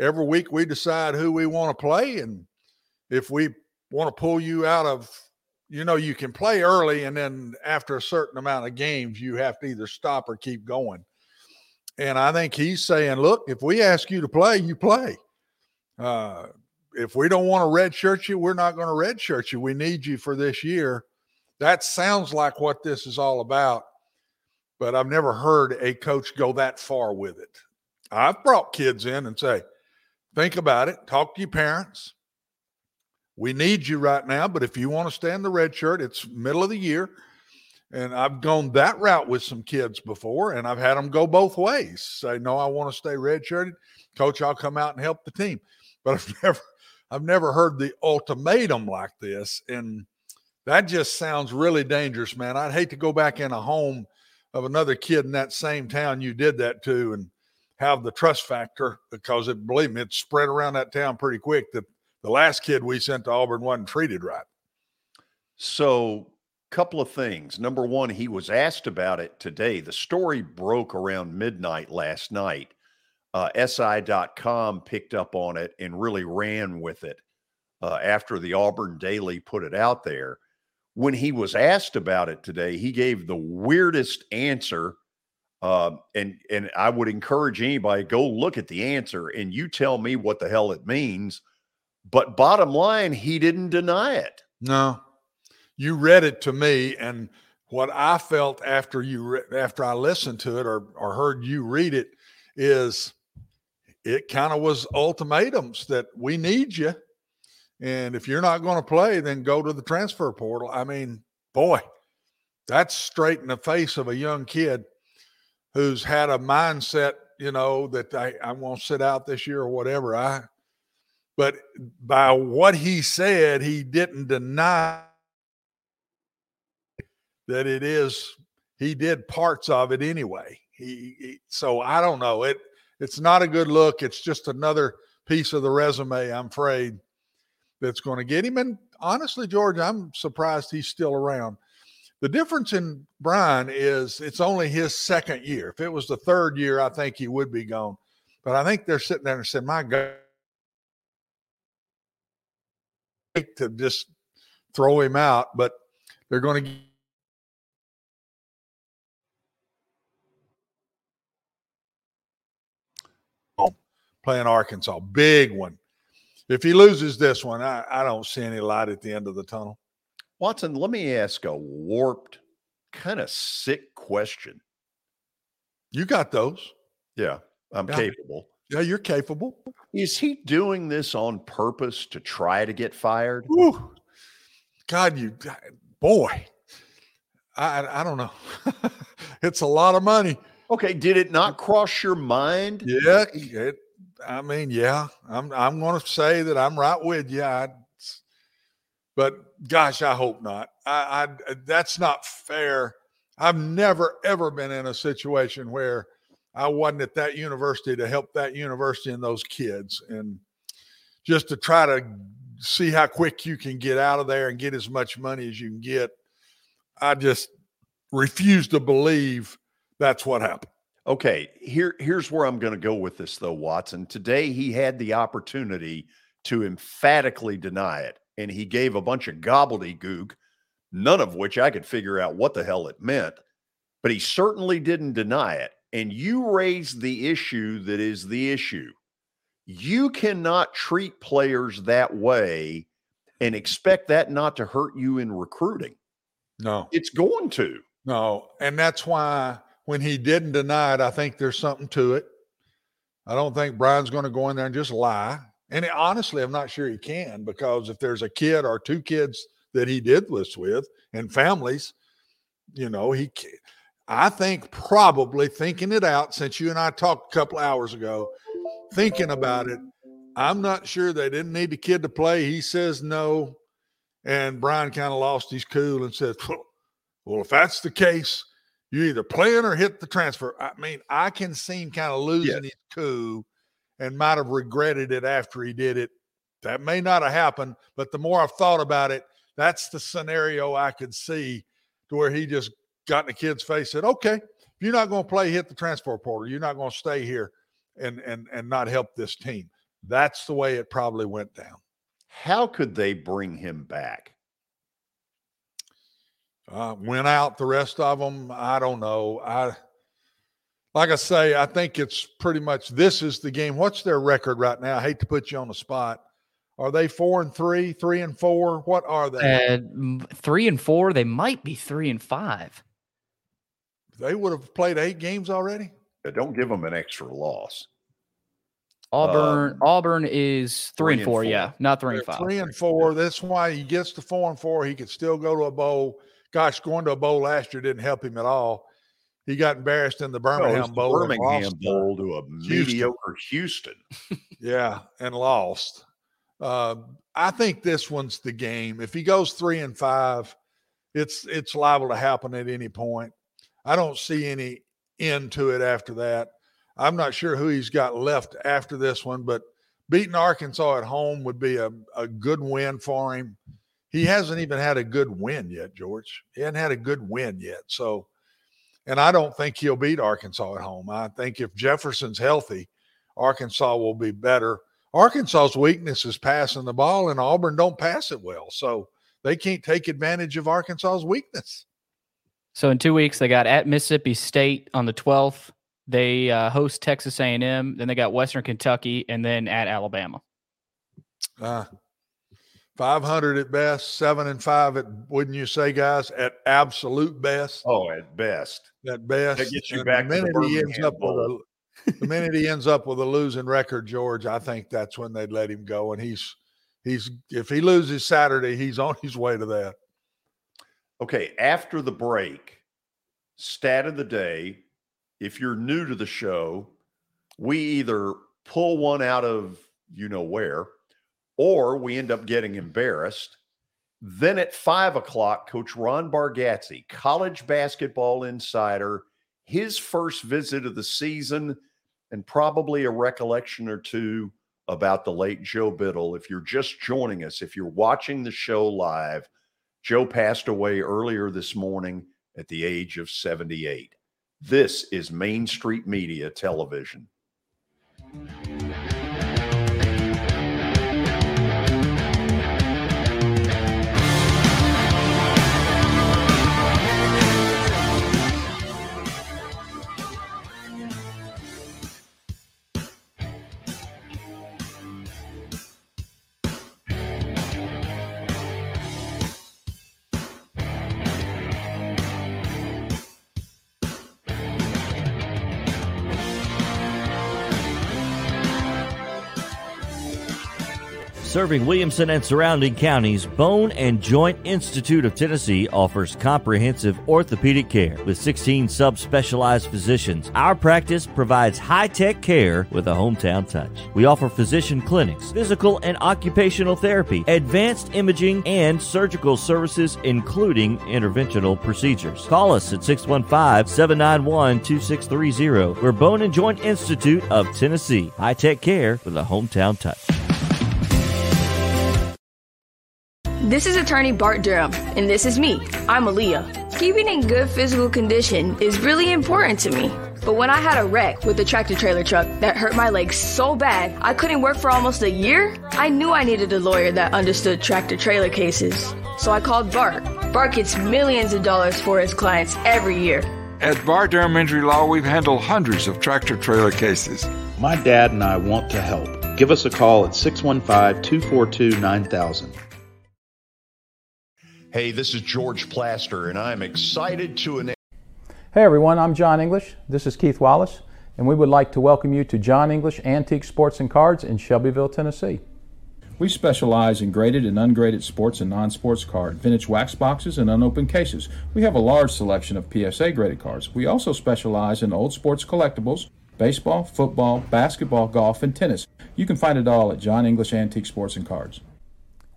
every week we decide who we want to play. And if we want to pull you out of, you know, you can play early and then after a certain amount of games, you have to either stop or keep going. And I think he's saying, look, if we ask you to play, you play. Uh, if we don't want to redshirt you, we're not going to redshirt you. We need you for this year. That sounds like what this is all about. But I've never heard a coach go that far with it. I've brought kids in and say, think about it, talk to your parents. We need you right now, but if you want to stay in the red shirt, it's middle of the year. And I've gone that route with some kids before, and I've had them go both ways. Say, no, I want to stay red shirted. Coach, I'll come out and help the team but I've [LAUGHS] never I've never heard the ultimatum like this. And that just sounds really dangerous, man. I'd hate to go back in a home of another kid in that same town you did that to and have the trust factor because it believe me, it spread around that town pretty quick that the last kid we sent to Auburn wasn't treated right. So couple of things. Number one, he was asked about it today. The story broke around midnight last night uh, SI.com picked up on it and really ran with it uh, after the Auburn Daily put it out there. When he was asked about it today, he gave the weirdest answer. Uh, and and I would encourage anybody go look at the answer and you tell me what the hell it means. But bottom line, he didn't deny it. No, you read it to me, and what I felt after you re- after I listened to it or or heard you read it is it kind of was ultimatums that we need you. And if you're not going to play, then go to the transfer portal. I mean, boy, that's straight in the face of a young kid who's had a mindset, you know, that I, I won't sit out this year or whatever. I, but by what he said, he didn't deny that it is, he did parts of it anyway. He, he so I don't know. It, it's not a good look. It's just another piece of the resume, I'm afraid, that's going to get him. And honestly, George, I'm surprised he's still around. The difference in Bryan is it's only his second year. If it was the third year, I think he would be gone. But I think they're sitting there and saying, my God, to just throw him out, but they're going to oh, playing Arkansas. Big one. If he loses this one, I, I don't see any light at the end of the tunnel. Watson, let me ask a warped, kind of sick question. You got those. Yeah, I'm capable. Yeah, you're capable. Is he doing this on purpose to try to get fired? Whew. God, you boy. I I don't know. [LAUGHS] it's a lot of money. Okay, did it not cross your mind? Yeah, it, I mean, yeah, I'm I'm going to say that I'm right with you. I, but gosh, I hope not. I, I uh, that's not fair. I've never ever been in a situation where I wasn't at that university to help that university and those kids, and just to try to see how quick you can get out of there and get as much money as you can get. I just refuse to believe that's what happened. Okay, here here's where I'm going to go with this though, Watson. Today he had the opportunity to emphatically deny it, and he gave a bunch of gobbledygook, none of which I could figure out what the hell it meant. But he certainly didn't deny it. And you raised the issue that is the issue. You cannot treat players that way and expect that not to hurt you in recruiting. No, It's going to. No, and that's why when he didn't deny it, I think there's something to it. I don't think Bryan's going to go in there and just lie. And honestly, I'm not sure he can because if there's a kid or two kids that he did this with and families, you know, he. I think probably thinking it out since you and I talked a couple hours ago, thinking about it. I'm not sure they didn't need the kid to play. He says no, and Brian kind of lost his cool and said, "Well, if that's the case, you either playing or hit the transfer. I mean, I can see him kind of losing his cool and might have regretted it after he did it. That may not have happened, but the more I've thought about it, that's the scenario I could see to where he just got in the kid's face, and said, "Okay, if you're not going to play, hit the transfer portal. You're not going to stay here and and and not help this team." That's the way it probably went down. How could they bring him back? Uh, went out the rest of them. I don't know. I like I say, I think it's pretty much this is the game. What's their record right now? I hate to put you on the spot. Are they four and three, three and four? What are they? Uh, three and four. They might be three and five. They would have played eight games already. Yeah, don't give them an extra loss. Auburn. Um, Auburn is three, three and, four, and, four, Yeah, not 3 They're and five. Three and four. That's why he gets to four and four. He could still go to a bowl. Gosh, going to a bowl last year didn't help him at all. He got embarrassed in the Birmingham Bowl. Birmingham Bowl to a Houston. mediocre Houston. yeah, and lost. Uh, I think this one's the game. If he goes three and five, it's it's liable to happen at any point. I don't see any end to it after that. I'm not sure who he's got left after this one, but beating Arkansas at home would be a, a good win for him. He hasn't even had a good win yet, George. He hasn't had a good win yet. So and I don't think he'll beat Arkansas at home. I think if Jefferson's healthy, Arkansas will be better. Arkansas's weakness is passing the ball, and Auburn don't pass it well. So they can't take advantage of Arkansas's weakness. So in two weeks, they got at Mississippi State on the 12th. They uh, host Texas A&M. Then they got Western Kentucky, and then at Alabama. Uh, 500 at best, seven and five at, wouldn't you say, guys, at absolute best? Oh, at best. At best. That gets you and back the minute he ends up with a, [LAUGHS] the minute he ends up with a losing record, George, I think that's when they'd let him go. And he's, he's, if he loses Saturday, he's on his way to that. Okay. After the break, stat of the day. If you're new to the show, we either pull one out of you know where or we end up getting embarrassed. Then at five o'clock, Coach Ron Bargatze, college basketball insider, his first visit of the season, and probably a recollection or two about the late Joe Biddle. If you're just joining us, if you're watching the show live, Joe passed away earlier this morning at the age of 78. This is Main Street Media Television. Serving Williamson and surrounding counties, Bone and Joint Institute of Tennessee offers comprehensive orthopedic care with 16 subspecialized physicians. Our practice provides high-tech care with a hometown touch. We offer physician clinics, physical and occupational therapy, advanced imaging, and surgical services including interventional procedures. Call us at 615-791-2630. We're Bone and Joint Institute of Tennessee. High-tech care with a hometown touch. This is attorney Bart Durham, and this is me. I'm Aaliyah. Keeping in good physical condition is really important to me. But when I had a wreck with a tractor trailer truck that hurt my legs so bad I couldn't work for almost a year, I knew I needed a lawyer that understood tractor trailer cases. So I called Bart. Bart gets millions of dollars for his clients every year. At Bart Durham Injury Law, we've handled hundreds of tractor trailer cases. My dad and I want to help. Give us a call at 615 242 9000. Hey, this is George Plaster, and I'm excited to announce. Hey everyone, I'm John English. This is Keith Wallace, and we would like to welcome you to John English Antique Sports and Cards in Shelbyville, Tennessee. We specialize in graded and ungraded sports and non sports cards, vintage wax boxes, and unopened cases. We have a large selection of PSA graded cards. We also specialize in old sports collectibles, baseball, football, basketball, golf, and tennis. You can find it all at John English Antique Sports and Cards.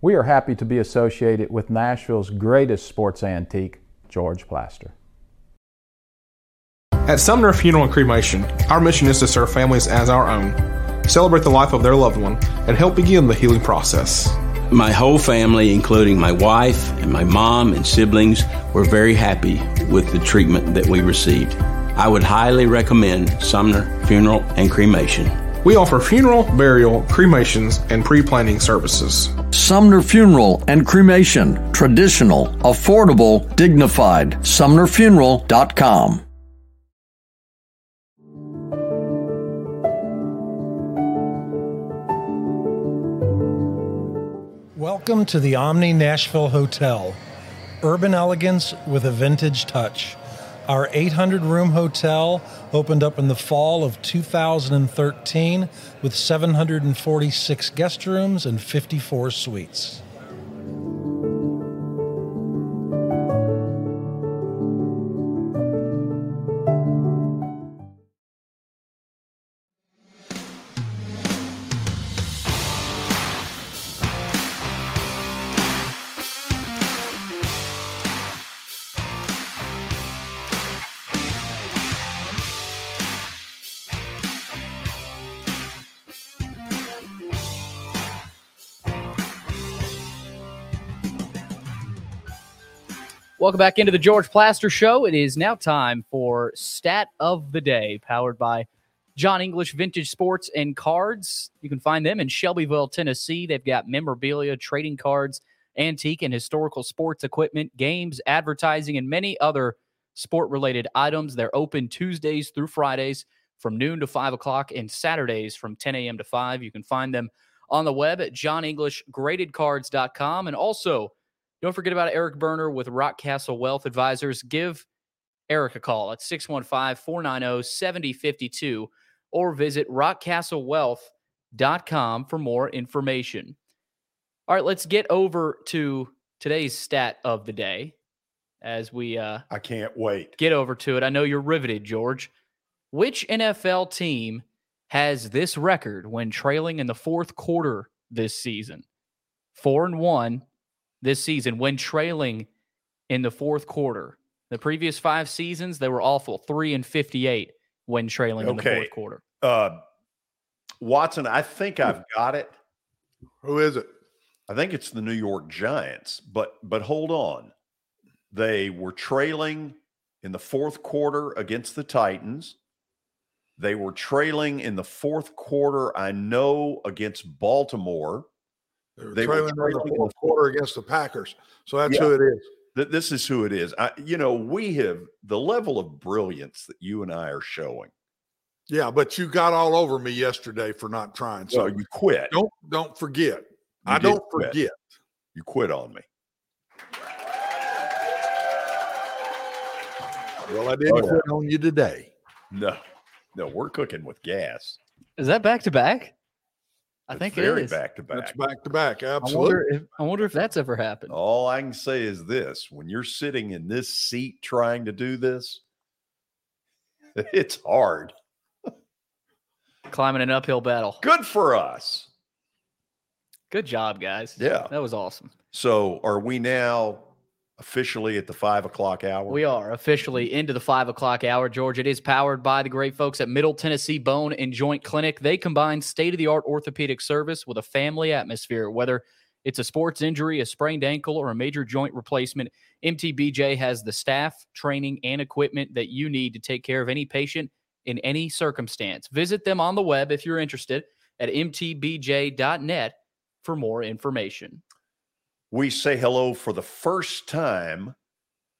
We are happy to be associated with Nashville's greatest sports antique, George Plaster. At Sumner Funeral and Cremation, our mission is to serve families as our own, celebrate the life of their loved one, and help begin the healing process. My whole family, including my wife and my mom and siblings, were very happy with the treatment that we received. I would highly recommend Sumner Funeral and Cremation. We offer funeral, burial, cremations, and pre planning services. Sumner Funeral and Cremation. Traditional, affordable, dignified. SumnerFuneral.com. Welcome to the Omni Nashville Hotel. Urban elegance with a vintage touch. Our 800 room hotel opened up in the fall of 2013 with 746 guest rooms and 54 suites. Welcome back into the George Plaster Show. It is now time for Stat of the Day, powered by John English Vintage Sports and Cards. You can find them in Shelbyville, Tennessee. They've got memorabilia, trading cards, antique and historical sports equipment, games, advertising, and many other sport related items. They're open Tuesdays through Fridays from noon to 5 o'clock and Saturdays from 10 a.m. to 5. You can find them on the web at johnenglishgradedcards.com and also don't forget about Eric Berner with Rock Castle Wealth Advisors. Give Eric a call at 615 490 7052 or visit rockcastlewealth.com for more information. All right, let's get over to today's stat of the day as we uh I can't wait. Get over to it. I know you're riveted, George. Which NFL team has this record when trailing in the fourth quarter this season? 4 and 1 this season when trailing in the fourth quarter. The previous five seasons, they were awful. Three and fifty-eight when trailing in the fourth quarter. Uh, Watson, I think I've got it. Who is it? I think it's the New York Giants. But but hold on, they were trailing in the fourth quarter against the Titans. They were trailing in the fourth quarter. I know against Baltimore. They were They were trailing in the in fourth the quarter against the Packers. So that's Yeah. who it is. Th- This is who it is. I, you know, we have the level of brilliance that you and I are showing. Yeah, but you got all over me yesterday for not trying. So So you quit. don't don't forget. You I don't quit. forget. You quit on me. Well, I didn't Oh, yeah. quit on you today. No, no, we're cooking with gas. Is that back to back? I think It's think very it is. back to That's back. back to back. I Absolutely. wonder if I wonder if that's ever happened. All I can say is this: when you're sitting in this seat trying to do this, [LAUGHS] it's hard. Climbing an uphill battle. Good for us. Good job, guys. Yeah. That was awesome. So, are we now officially at the five o'clock hour? We are officially into the five o'clock hour, George. It is powered by the great folks at Middle Tennessee Bone and Joint Clinic. They combine state of the art orthopedic service with a family atmosphere. Whether it's a sports injury, a sprained ankle, or a major joint replacement, MTBJ has the staff, training, and equipment that you need to take care of any patient in any circumstance. Visit them on the web if you're interested at mtbj.net for more information. We say hello for the first time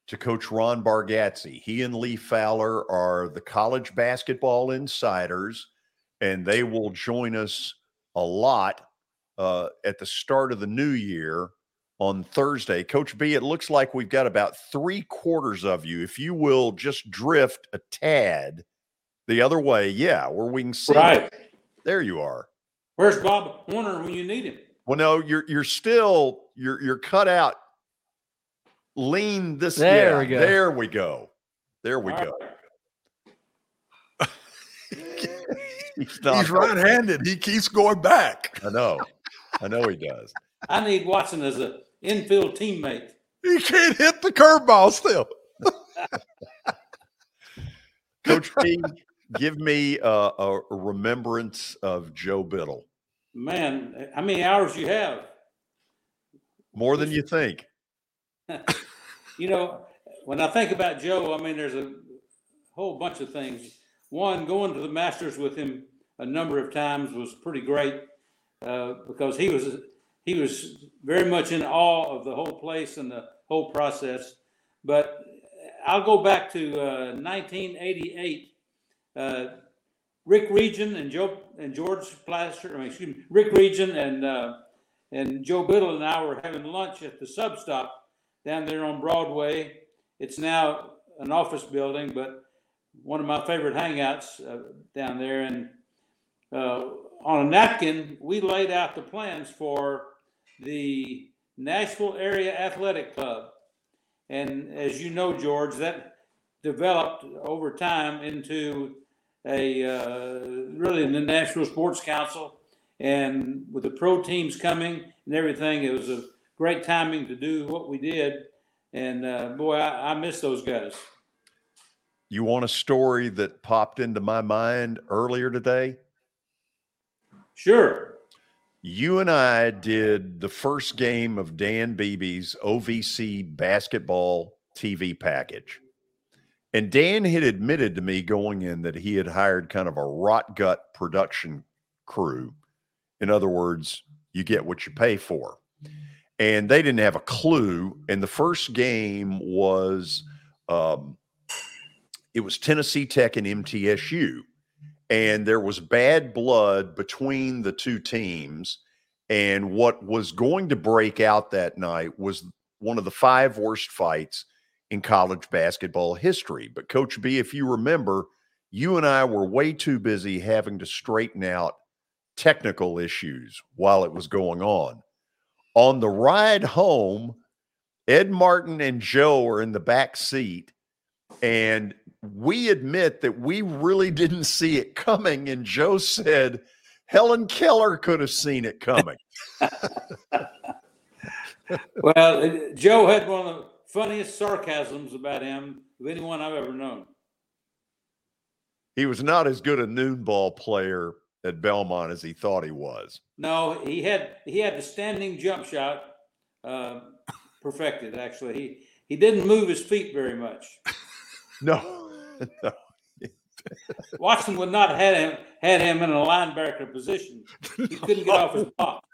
to Coach Ron Bargatze. He and Lee Fowler are the college basketball insiders, and they will join us a lot uh, at the start of the new year on Thursday. Coach B, it looks like we've got about three quarters of you. If you will just drift a tad the other way, yeah, where we can see. Right. There you are. Where's Bob Warner when you need him? Well, no, you're you're still you're you're cut out. Lean this. There yeah, we go. There we go. There we All go. [LAUGHS] He's, He's right-handed. He keeps going back. I know. I know he does. [LAUGHS] I need Watson as an infield teammate. He can't hit the curveball still. [LAUGHS] Coach Coach B, give me a, a remembrance of Joe Biddle. Man, how many hours you have? More than you think. [LAUGHS] you know, when I think about Joe, I mean, there's a whole bunch of things. One, going to the Masters with him a number of times was pretty great uh, because he was he was very much in awe of the whole place and the whole process. But I'll go back to uh, 1988. Uh, Rick Regan and Joe and George Plaster, I mean, excuse me, Rick Regan and uh, and Joe Biddle and I were having lunch at the sub stop down there on Broadway. It's now an office building, but one of my favorite hangouts uh, down there. And uh, on a napkin, we laid out the plans for the Nashville Area Athletic Club. And as you know, George, that developed over time into a uh, really in the National Sports Council. And with the pro teams coming and everything, it was a great timing to do what we did. And uh, boy, I, I miss those guys. You want a story that popped into my mind earlier today? Sure. You and I did the first game of Dan Beebe's OVC basketball TV package. And Dan had admitted to me going in that he had hired kind of a rot gut production crew. In other words, you get what you pay for and they didn't have a clue. And the first game was um, it was Tennessee Tech and MTSU, and there was bad blood between the two teams. And what was going to break out that night was one of the five worst fights in college basketball history. But Coach B, if you remember, you and I were way too busy having to straighten out technical issues while it was going on. On the ride home, Ed Martin and Joe are in the back seat, and we admit that we really [LAUGHS] didn't see it coming. And Joe said, Helen Keller could have seen it coming. [LAUGHS] well, Joe had one of funniest sarcasms about him of anyone I've ever known. He was not as good a noon ball player at Belmont as he thought he was. No, he had he had the standing jump shot uh, perfected. Actually, he he didn't move his feet very much. [LAUGHS] no, [LAUGHS] no. Watson would not had him had him in a linebacker position. He [LAUGHS] couldn't get off his box.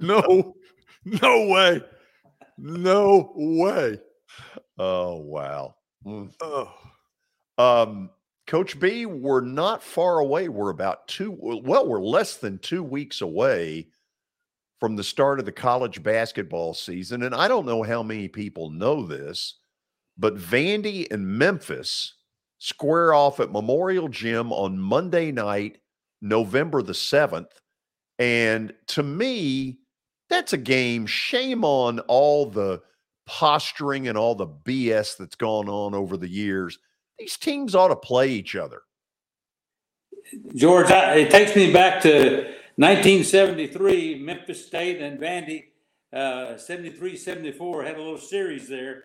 No, no way, no way. Oh wow. Mm. Oh. Um, Coach B, we're not far away. We're about two, well, we're less than two weeks away from the start of the college basketball season. And I don't know how many people know this, but Vandy and Memphis square off at Memorial Gym on Monday night, November the 7th. And to me, that's a game. Shame on all the posturing and all the BS that's gone on over the years these teams ought to play each other. George, it takes me back to 1973, Memphis State and Vandy, uh, 73 74, had a little series there.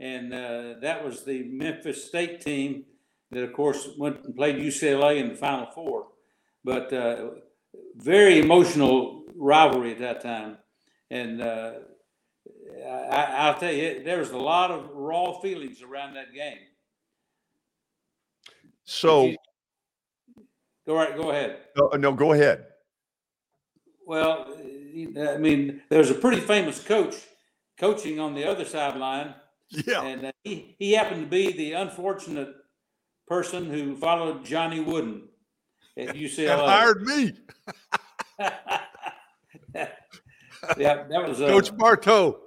And uh, that was the Memphis State team that, of course, went and played UCLA in the Final Four. But uh, very emotional rivalry at that time. And uh, I, will tell you, there was a lot of raw feelings around that game. So, go right, go ahead. No, no, go ahead. Well, I mean, there's a pretty famous coach coaching on the other sideline. Yeah, and uh, he he happened to be the unfortunate person who followed Johnny Wooden at UCLA. and hired me. [LAUGHS] yeah, that was uh, Coach Bartow.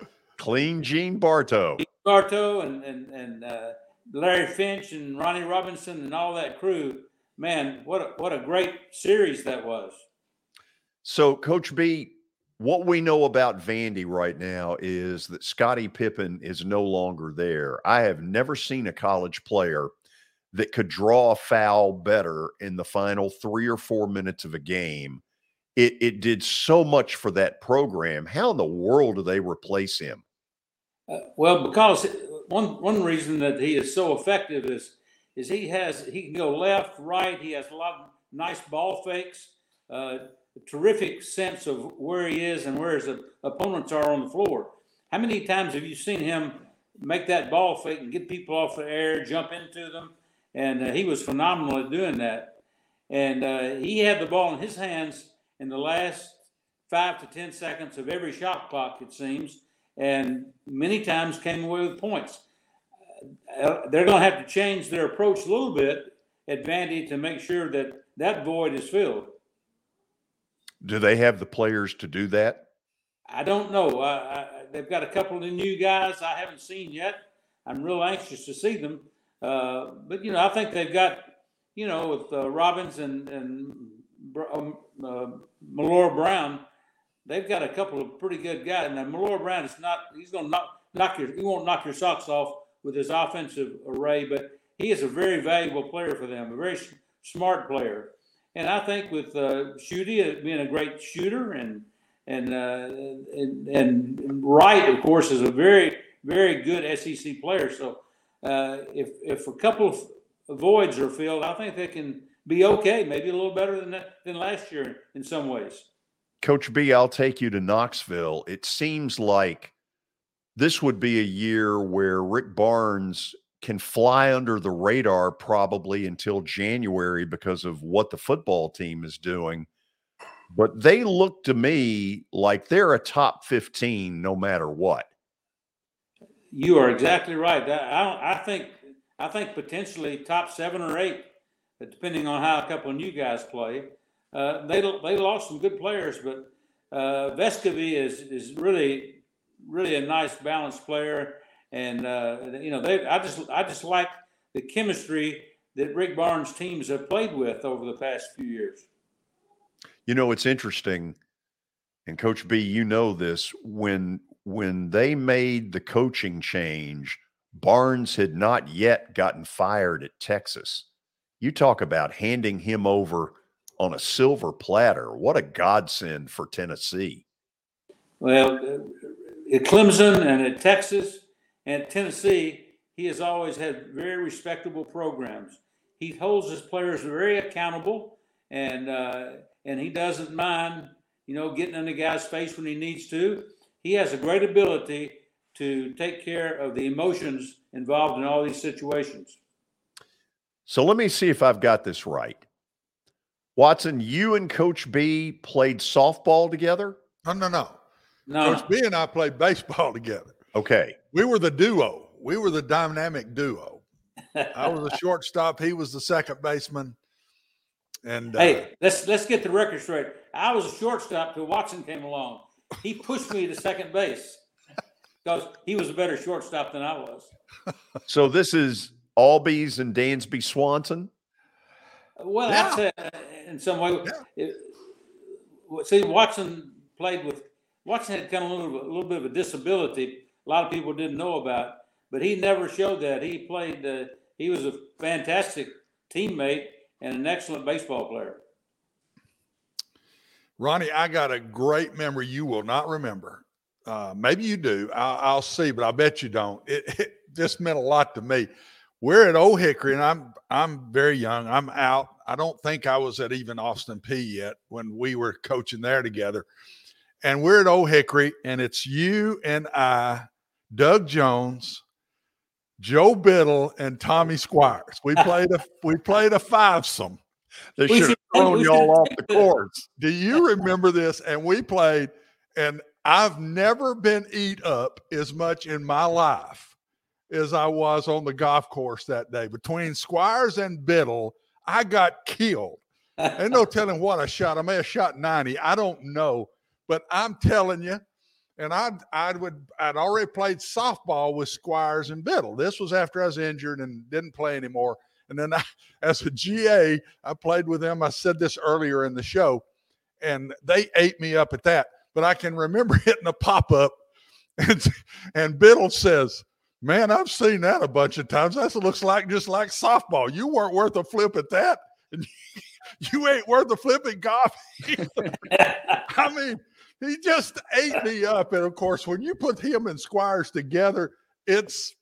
Clean Gene Bartow. Bartow and and and uh, Larry Finch and Ronnie Robinson and all that crew. Man, what a, what a great series that was. So, Coach B, what we know about Vandy right now is that Scotty Pippen is no longer there. I have never seen a college player that could draw a foul better in the final three or four minutes of a game. It, it did so much for that program. How in the world do they replace him? Uh, well, because one one reason that he is so effective is is he has he can go left, right. He has a lot of nice ball fakes. Uh, terrific sense of where he is and where his opponents are on the floor. How many times have you seen him make that ball fake and get people off the air, jump into them? And uh, he was phenomenal at doing that. And uh, he had the ball in his hands in the last five to 10 seconds of every shot clock, it seems, and many times came away with points. Uh, they're going to have to change their approach a little bit at Vandy to make sure that that void is filled. Do they have the players to do that? I don't know. I, I, they've got a couple of new guys I haven't seen yet. I'm real anxious to see them. Uh, but you know, I think they've got you know with uh, Robbins and and um, uh, Millora-Brown, they've got a couple of pretty good guys. And Millora-Brown is not he's going to knock knock your he won't knock your socks off with his offensive array, but he is a very valuable player for them, a very smart player. And I think with uh, Stute being a great shooter and and, uh, and and Wright, of course, is a very very good SEC player. So uh, if if a couple of voids are filled, I think they can be okay, maybe a little better than than last year in some ways. Coach B, I'll take you to Knoxville. It seems like this would be a year where Rick Barnes can fly under the radar probably until January because of what the football team is doing. But they look to me like they're a top 15 no matter what. You are exactly right. I, I think I think potentially top seven or eight, depending on how a couple of new guys play. Uh, they they lost some good players, but uh, Vescovi is is really really a nice balanced player and uh, you know, they I just I just like the chemistry that Rick Barnes teams have played with over the past few years. You know, it's interesting, and Coach B, you know this when when they made the coaching change, Barnes had not yet gotten fired at Texas. You talk about handing him over on a silver platter. What a godsend for Tennessee. Well, at Clemson and at Texas, and Tennessee, he has always had very respectable programs. He holds his players very accountable, and uh, and he doesn't mind, you know, getting in the guy's face when he needs to. He has a great ability to take care of the emotions involved in all these situations. So let me see if I've got this right. Watson, you and Coach B played softball together? No, no, no. No. Coach B and I played baseball [LAUGHS] together. Okay. We were the duo. We were the dynamic duo. [LAUGHS] I was a shortstop. He was the second baseman. And uh, hey, let's let's get the record straight. I was a shortstop till Watson came along. He pushed me to second base because he was a better shortstop than I was. [LAUGHS] So this is Albies and Dansby Swanson. Well, yeah. I'd uh, in some way. Yeah. It, see, Watson played with Watson had kind of a little, a little bit of a disability a lot of people didn't know about. But he never showed that. He played. Uh, he was a fantastic teammate and an excellent baseball player. Ronnie, I got a great memory you will not remember. Uh, maybe you do. I'll, I'll, see, but I bet you don't. It, [LAUGHS] it just meant a lot to me. We're at Old Hickory, and I'm I'm very young. I'm out. I don't think I was at even Austin Peay yet when we were coaching there together. And we're at Old Hickory, and it's you and I Doug Jones, Joe Biddle, and Tommy Squires. We [LAUGHS] played a we played a fivesome. They should [LAUGHS] have thrown y'all off the courts. Do you remember this? And we played, and I've never been eat up as much in my life as I was on the golf course that day. Between Squires and Biddle, I got killed. and no [LAUGHS] telling what I shot. I may have shot 90. I don't know. But I'm telling you, and I I would I'd already played softball with Squires and Biddle. This was after I was injured and didn't play anymore. And then [LAUGHS] I, as a GA, I played with them. I said this earlier in the show, and they ate me up at that. But I can remember [LAUGHS] hitting a pop up, and and Biddle says, "Man, I've seen that a bunch of times. That looks like just like softball. You weren't worth a flip at that." [LAUGHS] You ain't worth a flip at golf. [LAUGHS] [LAUGHS] I mean, he just ate me up. And of course, when you put him and Squires together, it's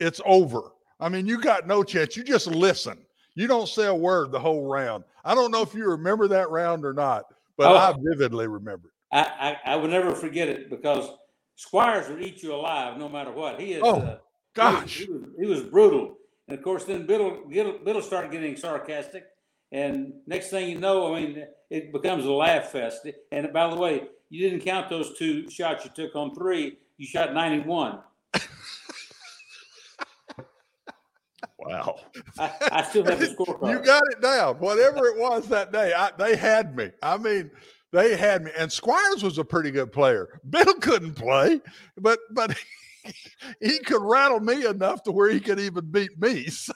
it's over. I mean, you got no chance. You just listen. You don't say a word the whole round. I don't know if you remember that round or not, but Oh. I vividly remember. it. I, I, I will never forget it because Squires would eat you alive no matter what. He is. Oh, uh, gosh. He was, he was, he was brutal. And of course, then Biddle, Biddle, Biddle started getting sarcastic. And next thing you know, I mean, it becomes a laugh fest. And by the way, you didn't count those two shots you took on three. You shot 91. [LAUGHS] Wow. I, I still have the [LAUGHS] scorecard. You got it down. Whatever it was that day, I, they had me. I mean, they had me. And Squires was a pretty good player. [LAUGHS] Bill couldn't play, but but [LAUGHS] he could rattle me enough to where he could even beat me. [LAUGHS] So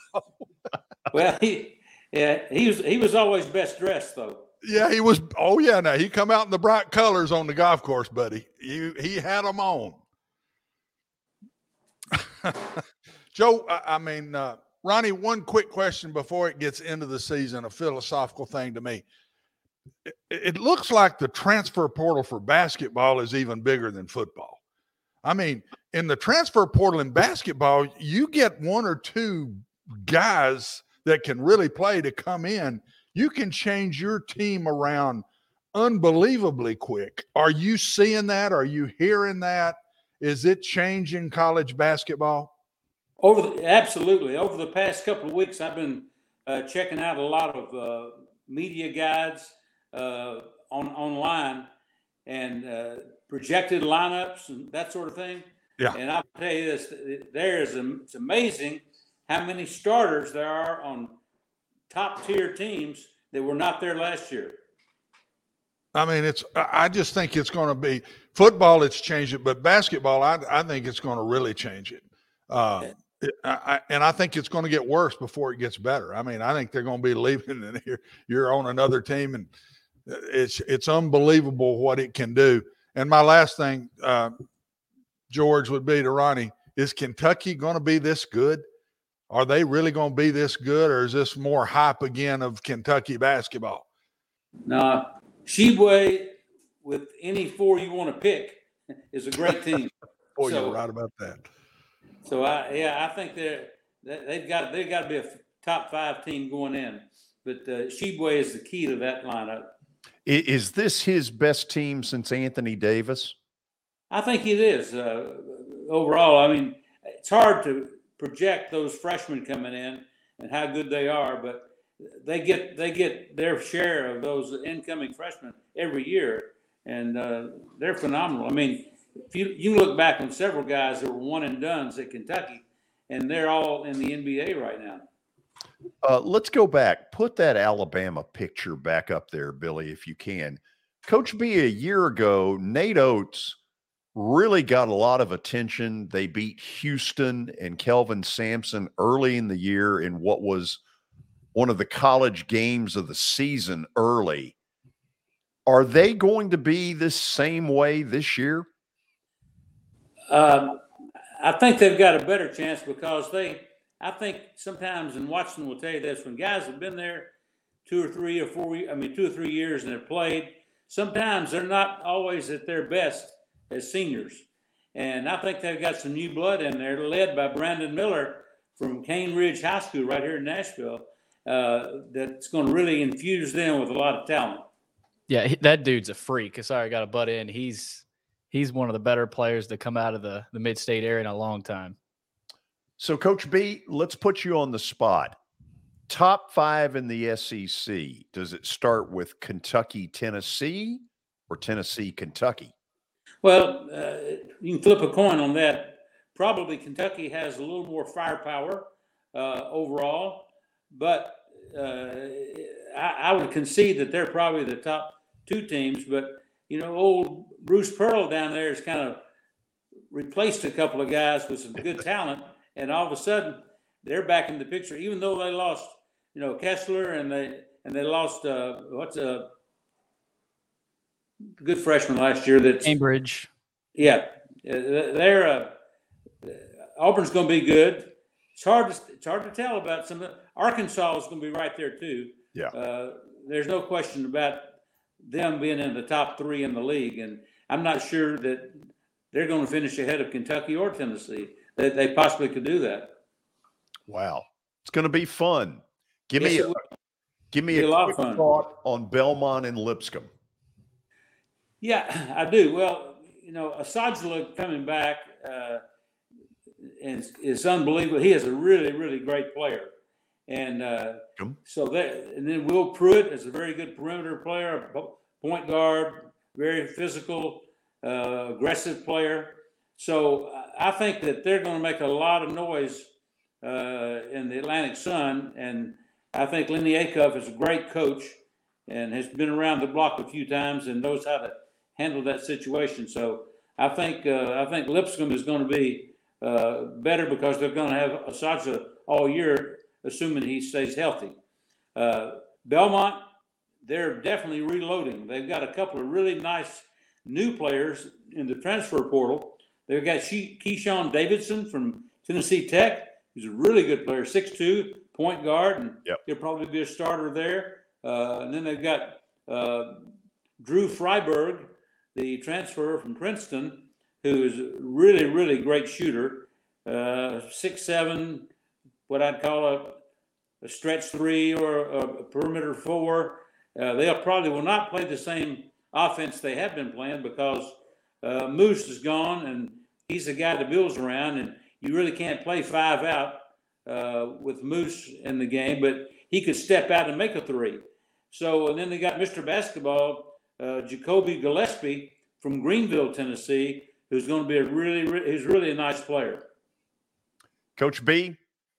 Well, he, yeah, he was he was always best dressed though. yeah, he was. Oh yeah, now he come out in the bright colors on the golf course, buddy. He he had them on. Joe, I, I mean, uh, Ronnie, one quick question before it gets into the season, a philosophical thing to me. It, looks like the transfer portal for basketball is even bigger than football. I mean, in the transfer portal in basketball, you get one or two guys that can really play to come in. You can change your team around unbelievably quick. Are you seeing that? Are you hearing that? Is it changing college basketball? Over the, absolutely over the past couple of weeks, I've been uh, checking out a lot of uh, media guides uh, on online and uh, projected lineups and that sort of thing. Yeah. And I'll tell you this: there is it's amazing how many starters there are on top tier teams that were not there last year. I mean, it's. I just think it's going to be football. It's changed it, but basketball, I, I think it's going to really change it. Uh, it- I, and I think it's going to get worse before it gets better. I mean, I think they're going to be [LAUGHS] leaving, and you're you're on another team, and it's it's unbelievable what it can do. And my last thing, uh, George, would be to Ronnie: Is Kentucky going to be this good? Are they really going to be this good, or is this more hype again of Kentucky basketball? Now, Tshiebwe, with any four you want to pick, is a great team. [LAUGHS] Boy, So- you're right about that. So I, yeah, I think they're they- they've got they've got to be a top five team going in. But uh, Tshiebwe is the key to that lineup. Is this his best team since Anthony Davis? I think it is uh, overall. I mean, it's hard to project those freshmen coming in and how good they are, but they get they get their share of those incoming freshmen every year, and uh, they're phenomenal. I mean, if you you look back on several guys that were one and duns at Kentucky, and they're all in the NBA right now. Uh, let's go back. Put that Alabama picture back up there, Billy, if you can. Coach B, a year ago, Nate Oats really got a lot of attention. They beat Houston and Kelvin Sampson early in the year in what was one of the college games of the season early. Are they going to be this same way this year? Um, I think they've got a better chance because they, I think sometimes, and Watson will tell you this, when guys have been there two or three or four, I mean, two or three years and have played, sometimes they're not always at their best as seniors. And I think they've got some new blood in there, led by Brandon Miller from Cane Ridge High School right here in Nashville, uh, that's going to really infuse them with a lot of talent. Yeah, that dude's a freak. Sorry, I got to butt in. He's he's one of the better players to come out of the the mid state area in a long time. So, Coach B, let's put you on the spot. Top five in the SEC. Does it start with Kentucky, Tennessee, or Tennessee, Kentucky? Well, uh, you can flip a coin on that. Probably Kentucky has a little more firepower uh, overall, but uh, I, I would concede that they're probably the top two teams. But you know, old Bruce Pearl down there has kind of replaced a couple of guys with some good talent, and all of a sudden they're back in the picture. Even though they lost, you know, Kessler and they and they lost uh, what's a good freshman last year that Cambridge. yeah, uh, they're uh, Auburn's going to be good. It's hard to it's hard to tell about some. of Arkansas is going to be right there too. Yeah. Uh, there's no question about them being in the top three in the league, and I'm not sure that they're going to finish ahead of Kentucky or Tennessee. That they possibly could do that. Wow, it's going to be fun. Give Yes, me a, give me a, a lot of quick fun. thought on Belmont and Lipscomb. Yeah, [CLEARS THROAT] I do. Well, you know, Asadullah coming back uh, is, is unbelievable. He is a really, really great player. And uh, so that, and then Will Pruitt is a very good perimeter player, point guard, very physical, uh, aggressive player. So I think that they're going to make a lot of noise uh, in the Atlantic Sun. And I think Lennie Acuff is a great coach and has been around the block a few times and knows how to handle that situation. So I think uh, I think Lipscomb is going to be uh, better because they're going to have Asadullah all year, assuming he stays healthy. Uh, Belmont, they're definitely reloading. They've got a couple of really nice new players in the transfer portal. They've got She- Keishawn Davidson from Tennessee Tech. He's a really good player, 6'2", point guard, and he'll probably be a starter there. Uh, and then they've got uh, Drew Friberg, the transfer from Princeton, who is a really, really great shooter. Uh, six seven, what I'd call a, a stretch three or a, a perimeter four. Uh, they'll probably will not play the same offense they have been playing because uh, Moose is gone and he's the guy that builds around, and you really can't play five out uh, with Moose in the game, but he could step out and make a three. So, and then they got Mr. Basketball, uh, Jakobi Gillespie from Greeneville, Tennessee, who's going to be a really, re- he's really a nice player. Coach B,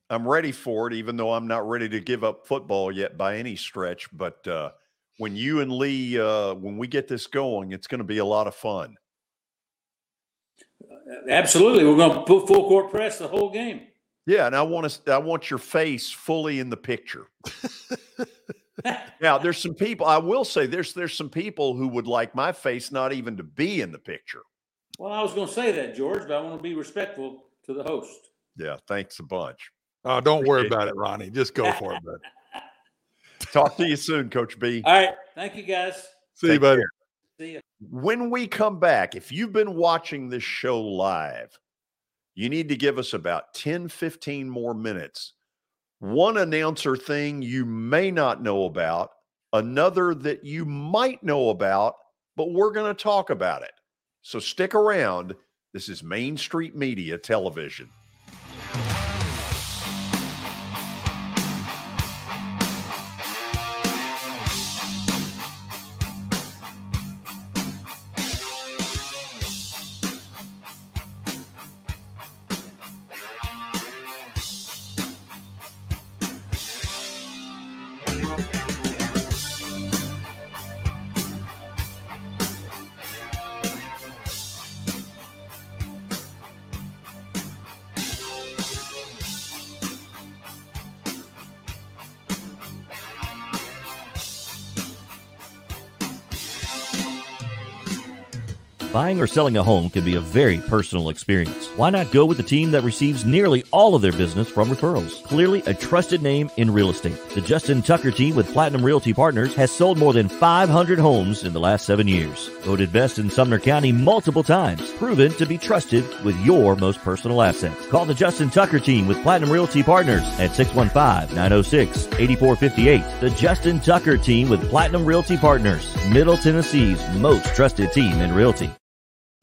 I'm ready for it, even though I'm not ready to give up football yet by any stretch. But uh, when you and Lee, uh, when we get this going, it's going to be a lot of fun. Absolutely, we're going to put full court press the whole game. Yeah, and I want to. I want your face fully in the picture. [LAUGHS] now, there's some people. I will say there's there's some people who would like my face not even to be in the picture. Well, I was going to say that, George, but I want to be respectful to the host. Yeah, thanks a bunch. Oh, don't worry about it, Ronnie. Just go for it, bud. [LAUGHS] Talk to you soon, Coach B. All right, thank you guys. See you, buddy. care. See. When we come back, if you've been watching this show live, you need to give us about 10, 15 more minutes. One announcer thing you may not know about, another that you might know about, but we're going to talk about it. So stick around. This is Main Street Media Television. Or selling a home can be a very personal experience. Why not go with the team that receives nearly all of their business from referrals? Clearly a trusted name in real estate. The Justin Tucker team with Platinum Realty Partners has sold more than 500 homes in the last seven years. Voted best in Sumner County multiple times. Proven to be trusted with your most personal assets. Call the Justin Tucker team with Platinum Realty Partners at 615-906-8458. The Justin Tucker team with Platinum Realty Partners. Middle Tennessee's most trusted team in realty.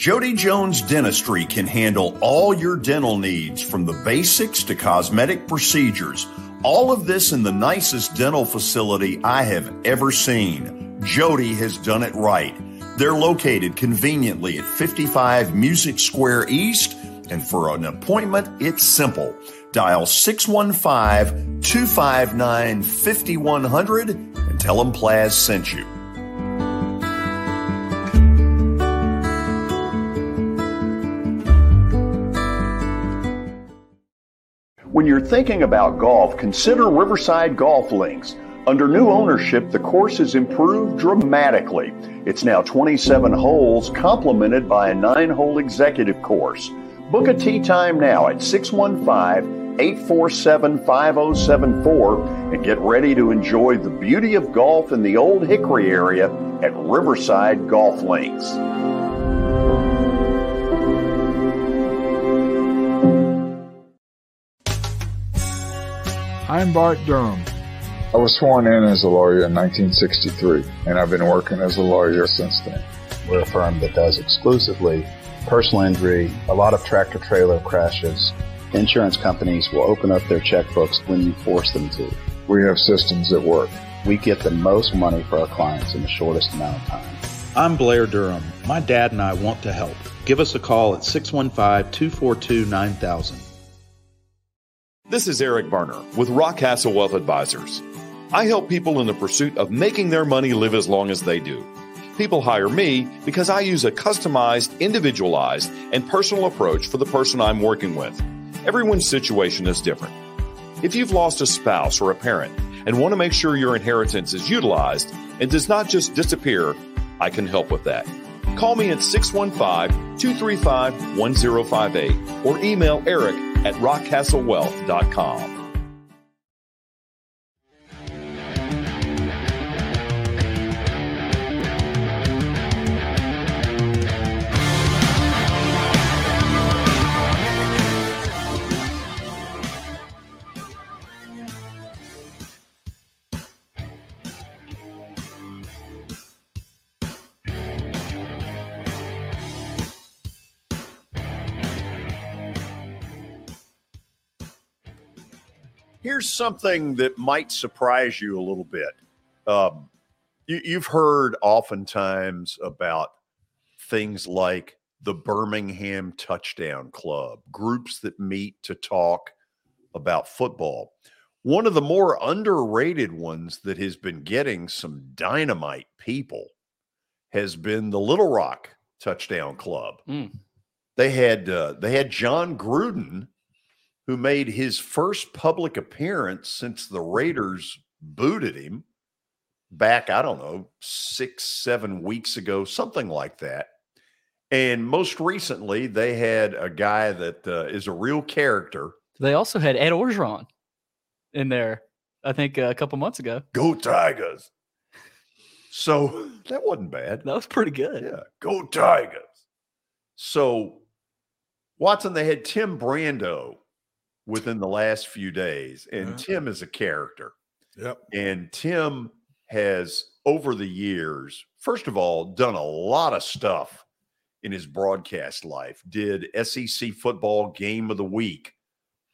Jody Jones Dentistry can handle all your dental needs from the basics to cosmetic procedures. All of this in the nicest dental facility I have ever seen. Jody has done it right. They're located conveniently at 55 Music Square East, and for an appointment, it's simple. Dial 615 259 5100 and tell them Plaz sent you. When you're thinking about golf, consider Riverside Golf Links. Under new ownership, the course has improved dramatically. It's now 27 holes, complemented by a nine hole executive course. Book a tee time now at 615 847 5074 and get ready to enjoy the beauty of golf in the Old Hickory area at Riverside Golf Links. I'm Bart Durham. I was sworn in as a lawyer in 1963, and I've been working as a lawyer since then. We're a firm that does exclusively personal injury, a lot of tractor trailer crashes. Insurance companies will open up their checkbooks when you force them to. We have systems that work. We get the most money for our clients in the shortest amount of time. I'm Blair Durham. My dad and I want to help. Give us a call at 615 242 9000. This is Eric Berner with Rockcastle Wealth Advisors. I help people in the pursuit of making their money live as long as they do. People hire me because I use a customized, individualized, and personal approach for the person I'm working with. Everyone's situation is different. If you've lost a spouse or a parent and want to make sure your inheritance is utilized and does not just disappear, I can help with that. Call me at 615 235 1058 or email eric at rockcastlewealth.com. Here's something that might surprise you a little bit. Um, you, you've heard oftentimes about things like the Birmingham Touchdown Club, groups that meet to talk about football. One of the more underrated ones that has been getting some dynamite people has been the Little Rock Touchdown Club. Mm. They had uh, they had Jon Gruden who made his first public appearance since the Raiders booted him back, I don't know, six, seven weeks ago, something like that. And most recently, they had a guy that uh, is a real character. They also had Ed Orgeron in there, I think uh, a couple months ago. Go Tigers. So [LAUGHS] that wasn't bad. That was pretty good. Yeah. Go Tigers. So, Watson, they had Tim Brando within the last few days. And Yeah. Tim is a character. Yep. And Tim has, over the years, first of all, done a lot of stuff in his broadcast life. Did SEC football game of the week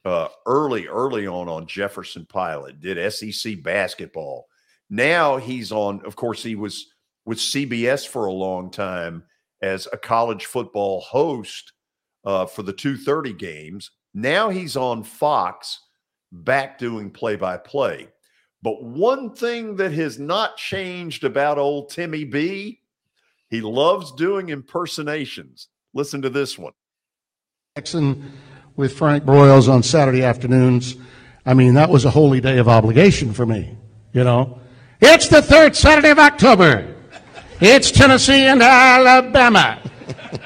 uh, early, early on on Jefferson Pilot. Did SEC basketball. Now he's on. Of course, he was with CBS for a long time as a college football host uh, for the two thirty games. Now he's on Fox, back doing play by play. But one thing that has not changed about old Timmy B, he loves doing impersonations. Listen to this one. Jackson with Frank Broyles on Saturday afternoons. I mean, that was a holy day of obligation for me, you know. It's the third Saturday of October. It's Tennessee and Alabama.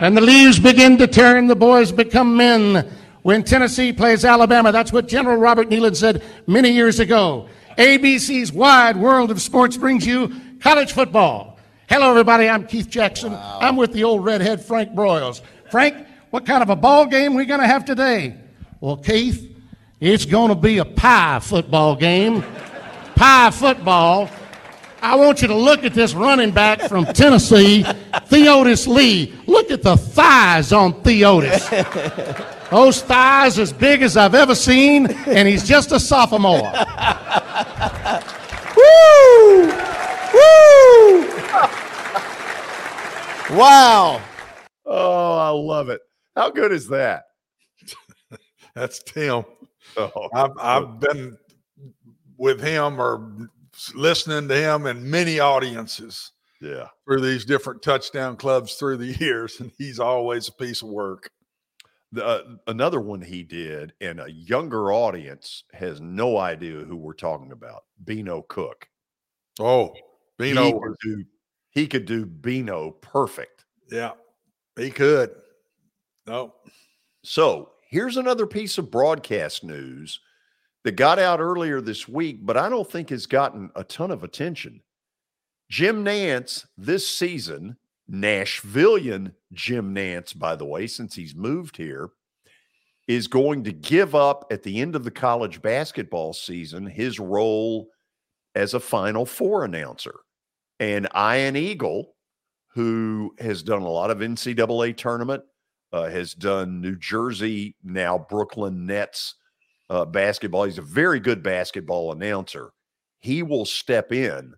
And the leaves begin to turn, the boys become men. When Tennessee plays Alabama, that's what General Robert Neyland said many years ago. ABC's Wide World of Sports brings you college football. Hello, everybody. I'm Keith Jackson. I'm with the old redhead Frank Broyles. Frank, what kind of a ball game we going to have today? Well, Keith, it's going to be a pie football game. pie football. I want you to look at this running back from Tennessee, Theodis Lee. Look at the thighs on Theodis. Those thighs as big as I've ever seen, and he's just a sophomore. [LAUGHS] Woo! Woo! Wow. Oh, I love it. How good is that? [LAUGHS] That's Tim. Oh, I've, I've been with him or listening to him in many audiences yeah. through these different touchdown clubs through the [LAUGHS] years, and he's always a piece of work. the, uh, another one he did, and a younger audience has no idea who we're talking about. Beano Cook. Oh, Beano he could do he could do Beano perfect. Yeah, he could. No. So here's another piece of broadcast news that got out earlier this week, but I don't think has gotten a ton of attention. Jim Nantz this season, Nashvilleian Jim Nantz, by the way, since he's moved here, is going to give up at the end of the college basketball season his role as a Final Four announcer. And Ian Eagle, who has done a lot of NCAA tournament, uh, has done New Jersey, now Brooklyn Nets uh, basketball. He's a very good basketball announcer. He will step in.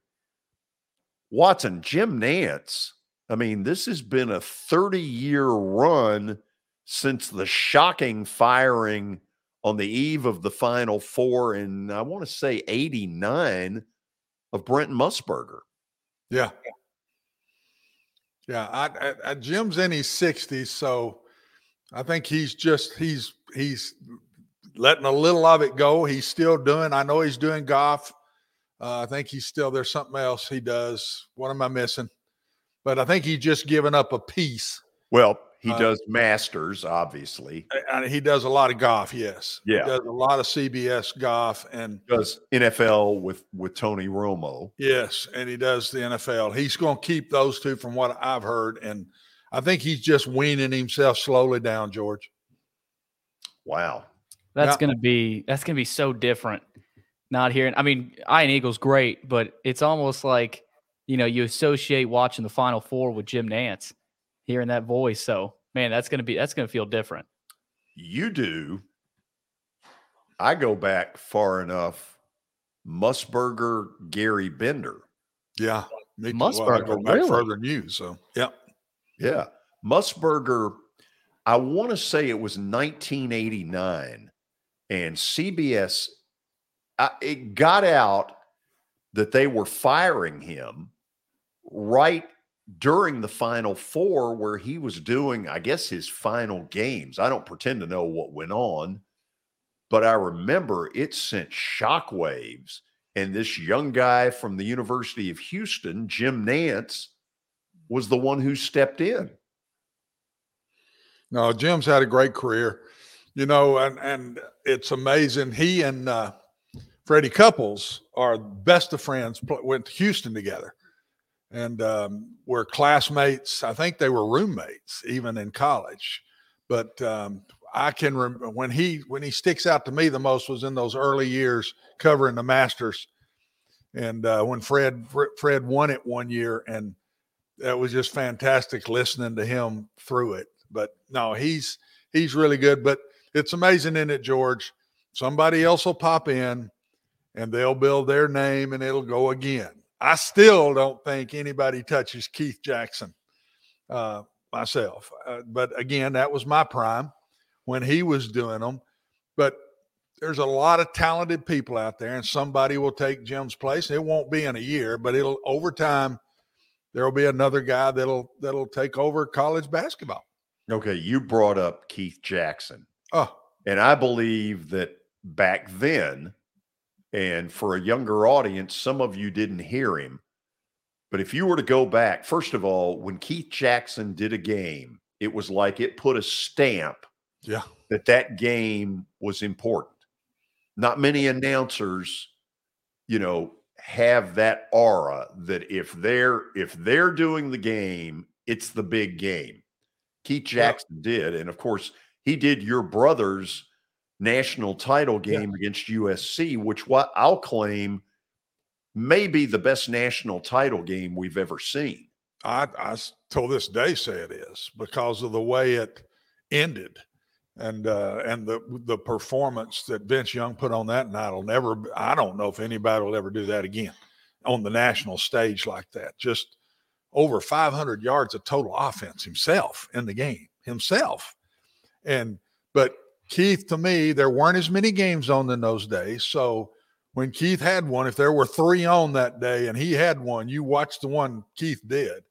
Watson, Jim Nantz, I mean, this has been a 30 year run since the shocking firing on the eve of the Final Four in, I want to say, 89 of Brent Musburger. Yeah. Yeah, I, I, I, Jim's in his sixties, so I think he's just he's he's letting a little of it go. He's still doing. I know he's doing golf. Uh, I think he's still there's something else he does. What am I missing? But I think he's just giving up a piece. Well, he Uh, does masters, obviously. And he does a lot of golf. Yes. Yeah. He does a lot of CBS golf and Does NFL with with Tony Romo. Yes, and he does the NFL. He's going to keep those two from what I've heard, and I think he's just weaning himself slowly down, George. Wow, That's Yeah. gonna be that's gonna be so different. Not hearing. I mean, Ian Eagle's great, but it's almost like you know you associate watching the Final Four with Jim Nantz, hearing that voice. So man, that's gonna be that's gonna feel different. You do. I go back far enough. Musburger, Gary Bender. Yeah, me too. Musburger, Well, I go back really? further than you. So yeah, Yeah. Musburger, I want to say it was 1989, and CBS, it got out that they were firing him right during the final four, where he was doing, I guess, his final games. I don't pretend to know what went on, but I remember it sent shockwaves. And this young guy from the University of Houston, Jim Nantz, was the one who stepped in. no, Jim's had a great career, you know, and and it's amazing. He and uh, Freddie Couples are best of friends. Went to Houston together, and um, were classmates. I think they were roommates even in college. But um, I can remember when he when he sticks out to me the most was in those early years covering the Masters, and uh, when Fred Fre- Fred won it one year, and that was just fantastic listening to him through it. But no, he's he's really good. But it's amazing in it, George. Somebody else will pop in, and they'll build their name, and it'll go again. I still don't think anybody touches Keith Jackson uh, myself. Uh, but again, that was my prime when he was doing them. But there's a lot of talented people out there, and somebody will take Jim's place. It won't be in a year, but it'll over time. There will be another guy that'll that'll take over college basketball. Okay, you brought up Keith Jackson. Oh, And I believe that back then, and for a younger audience, some of you didn't hear him. But if you were to go back, first of all, when Keith Jackson did a game, it was like it put a stamp yeah, that that game was important. Not many announcers, you know, have that aura that if they're if they're doing the game, it's the big game. Keith Jackson did, and of course, he did your brother's national title game against USC, which what I'll claim may be the best national title game we've ever seen. I, till this day say it is because of the way it ended, and uh, and the the performance that Vince Young put on that night will never. I don't know if anybody will ever do that again on the national stage like that. Just over 500 yards of total offense himself in the game himself, and but Keith to me there weren't as many games on in those days, so. When Keith had one, if there were three on that day and he had one, you watched the one Keith did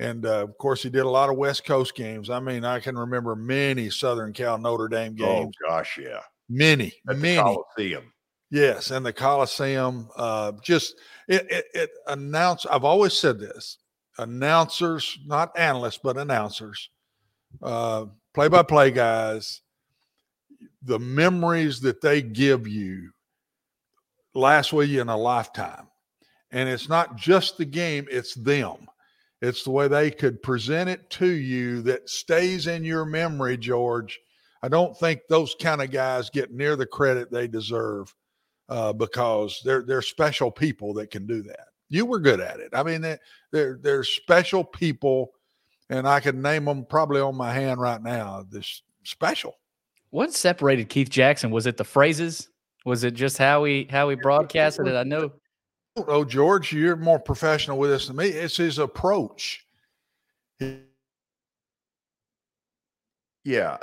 And uh, of course, he did a lot of West Coast games. I mean, I can remember many Southern Cal Notre Dame games. Oh gosh, yeah, many, At the many. Coliseum. Yes, and the Coliseum. Uh, just it, it, it announce. I've always said this: announcers, not analysts, but announcers, uh, play-by-play guys. The memories that they give you last with you in a lifetime, and it's not just the game; it's them. It's the way they could present it to you that stays in your memory, George. I don't think those kind of guys get near the credit they deserve uh, because they're they're special people that can do that. You were good at it. I mean, they, they're they're special people, and I can name them probably on my hand right now. This special. What separated Keith Jackson? Was it the phrases? Was it just how he how he broadcasted it? I know. Oh, George, you're more professional with this than me. It's his approach. Yeah,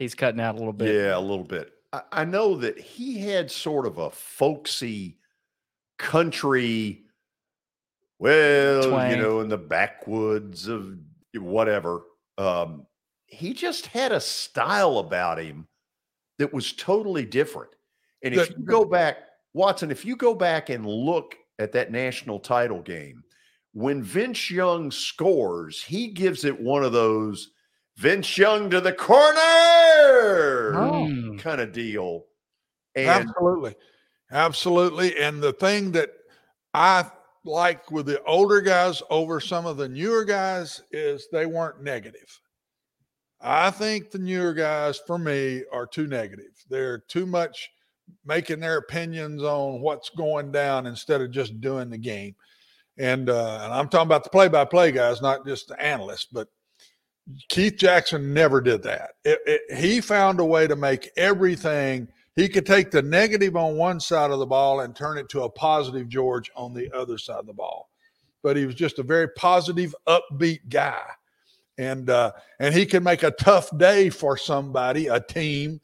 He's cutting out a little bit. Yeah, a little bit. I, I know that he had sort of a folksy country, well, Twang. you know, in the backwoods of whatever. Um, he just had a style about him that was totally different. And if you go [LAUGHS] back, Watson, if you go back and look at that national title game, when Vince Young scores, he gives it one of those Vince Young to the corner Oh. kind of deal. And Absolutely. Absolutely. And the thing that I like with the older guys over some of the newer guys is they weren't negative. I think the newer guys, for me, are too negative. They're too much making their opinions on what's going down instead of just doing the game. And, uh, and I'm talking about the play-by-play guys, not just the analysts. But Keith Jackson never did that. It, it, he found a way to make everything. He could take the negative on one side of the ball and turn it to a positive George on the other side of the ball. But he was just a very positive, upbeat guy, and uh, and he could make a tough day for somebody, a team,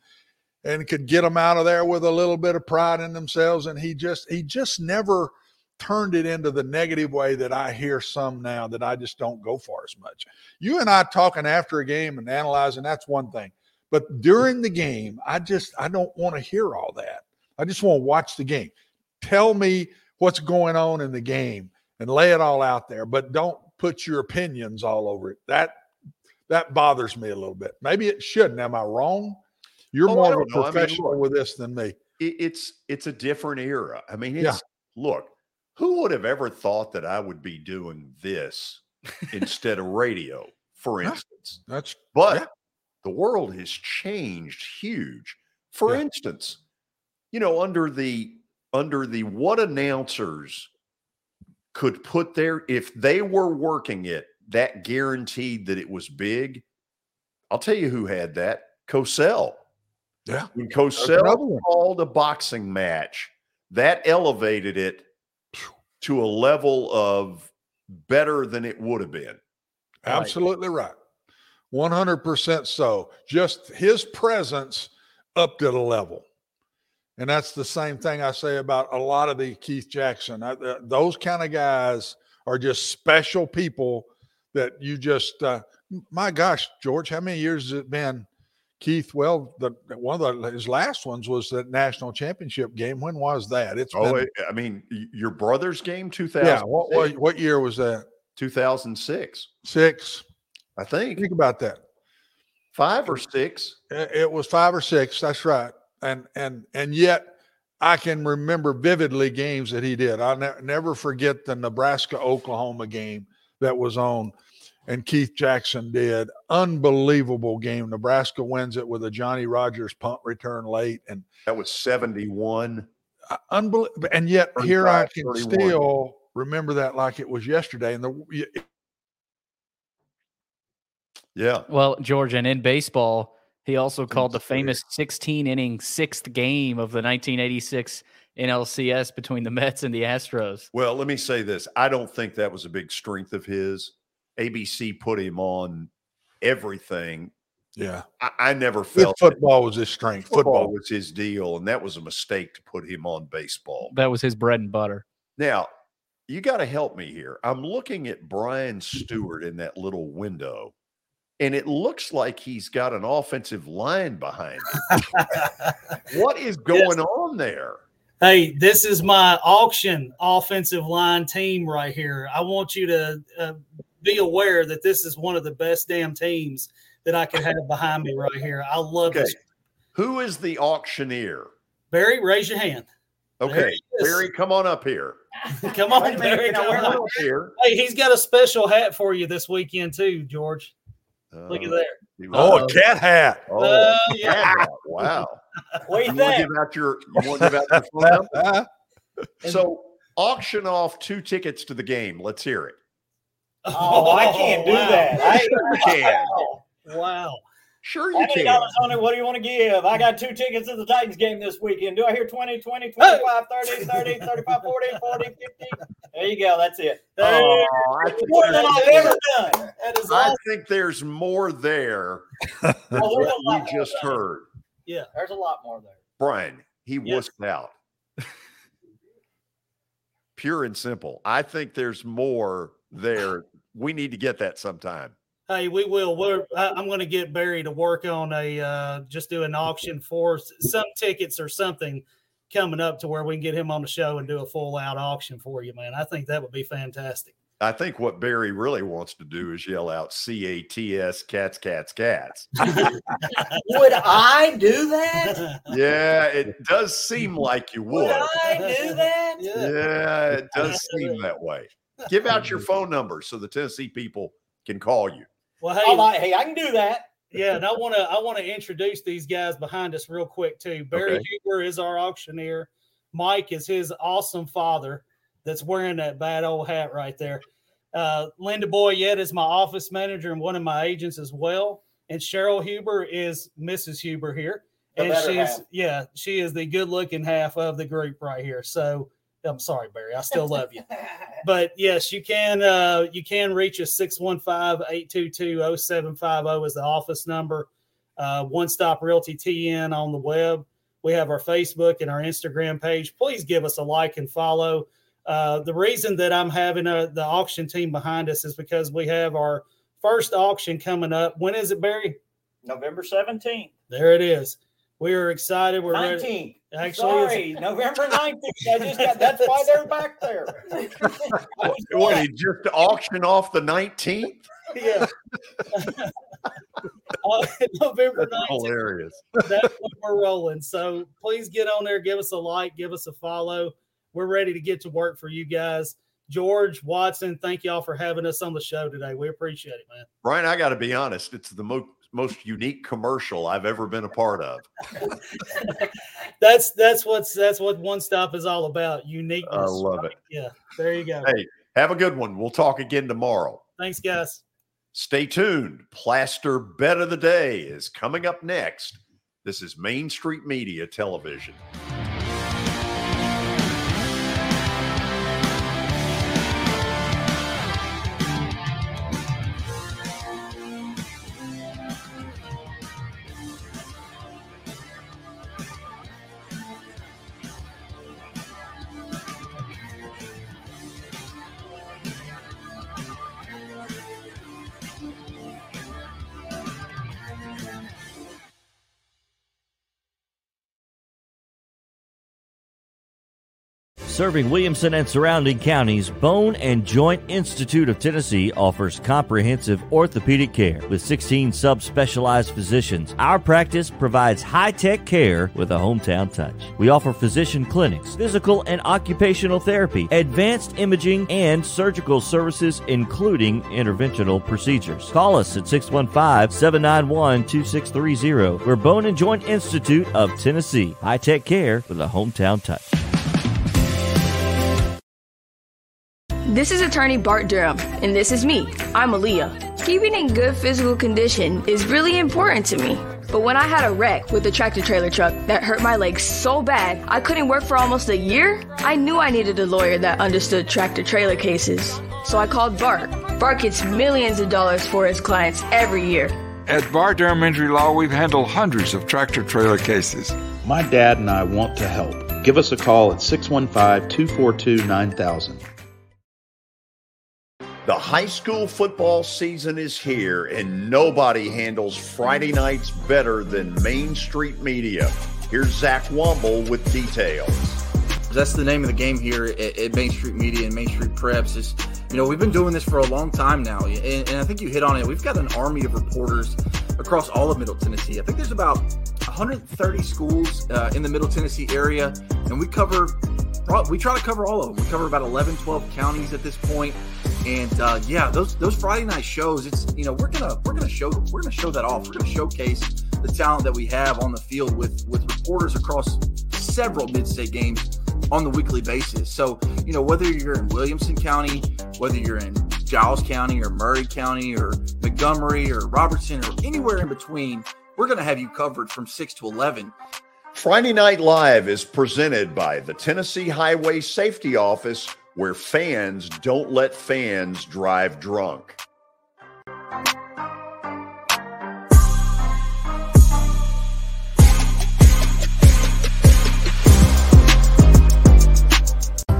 and could get them out of there with a little bit of pride in themselves. And he just he just never turned it into the negative way that I hear some now that I just don't go for as much. You and I talking after a game and analyzing, that's one thing. But during the game, I just I don't want to hear all that. I just want to watch the game. Tell me what's going on in the game and lay it all out there, but don't put your opinions all over it. That that bothers me a little bit. Maybe it shouldn't. Am I wrong? You're Oh, more of a know. I mean, professional look. with this than me. it's it's a different era. I mean, Yeah. look, who would have ever thought that I would be doing this instead of radio, for instance? That's But the world has changed huge. For Yeah. instance, you know, under the under the what announcers could put there if they were working it that guaranteed that it was big. I'll tell you who had that. Cosell. Yeah. When Cosell called a boxing match, that elevated it to a level of better than it would have been. Absolutely right. 100% so. Just his presence upped it a level. And that's the same thing I say about a lot of the Keith Jackson. I, th- those kind of guys are just special people that you just, uh, my gosh, George, how many years has it been? Keith, well, the one of the, his last ones was that national championship game. When was that? It's Oh, been, I mean, your brother's game, 2000. yeah. What, what what year was that? 2006, Six. I think. Think about that. Five or six. It was five or six. That's right. And and and yet I can remember vividly games that he did. I'll ne- never forget the Nebraska Oklahoma game that was on, and Keith Jackson did unbelievable game. Nebraska wins it with a Johnny Rodgers punt return late, and That was 71. Uh, unbelievable. And yet here I can 31. still remember that like it was yesterday. And the Yeah. Well, George, and in baseball, he also called the famous 16 inning sixth game of the 1986 NLCS between the Mets and the Astros. Well, let me say this. I don't think that was a big strength of his. ABC put him on everything. yeah, I, I never his felt that football was his strength. football Football. was his deal, and that was a mistake to put him on baseball. That was his bread and butter. Now, you got to help me here. I'm looking at Brian Stewart in that little window, and it looks like he's got an offensive line behind him. [LAUGHS] what is going on there? Hey, this is my auction offensive line team right here. I want you to uh, be aware that this is one of the best damn teams that I could have behind me right here. I love Okay. this. Who is the auctioneer? Barry, raise your hand. Okay. Barry, come on up here. [LAUGHS] Come on, Wait a minute, Barry. come on. my- here? Hey, he's got a special hat for you this weekend too, George. Look at Uh, there. Oh, a cat hat. Oh, Uh, cat yeah. hat. Wow. [LAUGHS] What do you You think? give out your you want to give out your [LAUGHS] phone number? So auction off two tickets to the game. Let's hear it. Oh, I can't do wow. that. I, Sure [LAUGHS] you can. Wow. Sure you can. dollars on it? What do you want to give? I got two tickets to the Titans game this weekend. Do I hear 20, 20, 25, 30, 30, 35, 40, 40, 50? There you go. That's it. Oh, I think More than I've there's- ever done. That is I awesome. think there's more there [LAUGHS] than Oh, what we just there. heard. Yeah. There's a lot more there. Brian, he Yes. wussed out. [LAUGHS] Pure and simple. I think there's more there. We need to get that sometime. Hey, we will. We're, I, I'm going to get Barry to work on a uh, just do an auction for some tickets or something coming up to where we can get him on the show and do a full out auction for you, man. I think that would be fantastic. I think what Barry really wants to do is yell out C A T S cats, cats, cats. [LAUGHS] Would I do that? [LAUGHS] yeah, it does seem like you would. Would I do that? Yeah, it does seem that way. Give out your [LAUGHS] phone number so the Tennessee people can call you. Well, hey, I like, hey, I can do that. yeah, and I want to I want to introduce these guys behind us real quick too. Barry Okay. Huber is our auctioneer. Mike is his awesome father that's wearing that bad old hat right there. Uh, Linda Boyette is my office manager and one of my agents as well. And Cheryl Huber is Mrs. Huber here. The and she's half. yeah, she is the good looking half of the group right here. So I'm sorry, Barry. I still love you. [LAUGHS] but yes, you can uh, you can reach us 615-822-0750 is the office number. Uh, One Stop Realty TN on the web. We have our Facebook and our Instagram page. Please give us a like and follow. Uh, the reason that I'm having uh the auction team behind us is because we have our first auction coming up. When is it, Barry? November 17th. There it is. We are excited. We're ready. 19th. Actually, Sorry, November 19th. I just got, that's why they're back there. What, he just auction off the 19th? yeah. [LAUGHS] Uh, November That's 19th. hilarious. That's when we're rolling. So please get on there, give us a like, give us a follow. We're ready to get to work for you guys. George Watson, thank y'all for having us on the show today. We appreciate it, man. Brian, I got to be honest, it's the mo- most unique commercial I've ever been a part of. [LAUGHS] That's that's what's that's what one stop is all about. Uniqueness. I love it. Yeah. There you go. Hey, have a good one. We'll talk again tomorrow. Thanks, guys. Stay tuned. Plaster Bet of the Day is coming up next. This is Main Street Media Television. Serving Williamson and surrounding counties, Bone and Joint Institute of Tennessee offers comprehensive orthopedic care with 16 subspecialized physicians. Our practice provides high-tech care with a hometown touch. We offer physician clinics, physical and occupational therapy, advanced imaging, and surgical services including interventional procedures. Call us at 615-791-2630. We're Bone and Joint Institute of Tennessee. High-tech care with a hometown touch. This is attorney Bart Durham, and this is me. I'm Aaliyah. Keeping in good physical condition is really important to me. But when I had a wreck with a tractor trailer truck that hurt my legs so bad I couldn't work for almost a year, I knew I needed a lawyer that understood tractor trailer cases. So I called Bart. Bart gets millions of dollars for his clients every year. At Bart Durham Injury Law, we've handled hundreds of tractor trailer cases. My dad and I want to help. Give us a call at 615 242 9000. The high school football season is here, and nobody handles Friday nights better than Main Street Media. Here's Zach Womble with details. That's the name of the game here at, at Main Street Media and Main Street Preps. Is you know we've been doing this for a long time now, and, and I think you hit on it. We've got an army of reporters across all of Middle Tennessee. I think there's about 130 schools uh, in the Middle Tennessee area, and we cover we try to cover all of them. We cover about 11, 12 counties at this point. And uh, yeah, those those Friday night shows, it's you know we're gonna we're gonna show we're gonna show that off. We're gonna showcase the talent that we have on the field with with reporters across several mid-state games on the weekly basis. So you know whether you're in Williamson County, whether you're in Giles County or Maury County or Montgomery or Robertson or anywhere in between, we're gonna have you covered from six to eleven. Friday Night Live is presented by the Tennessee Highway Safety Office, where fans don't let fans drive drunk.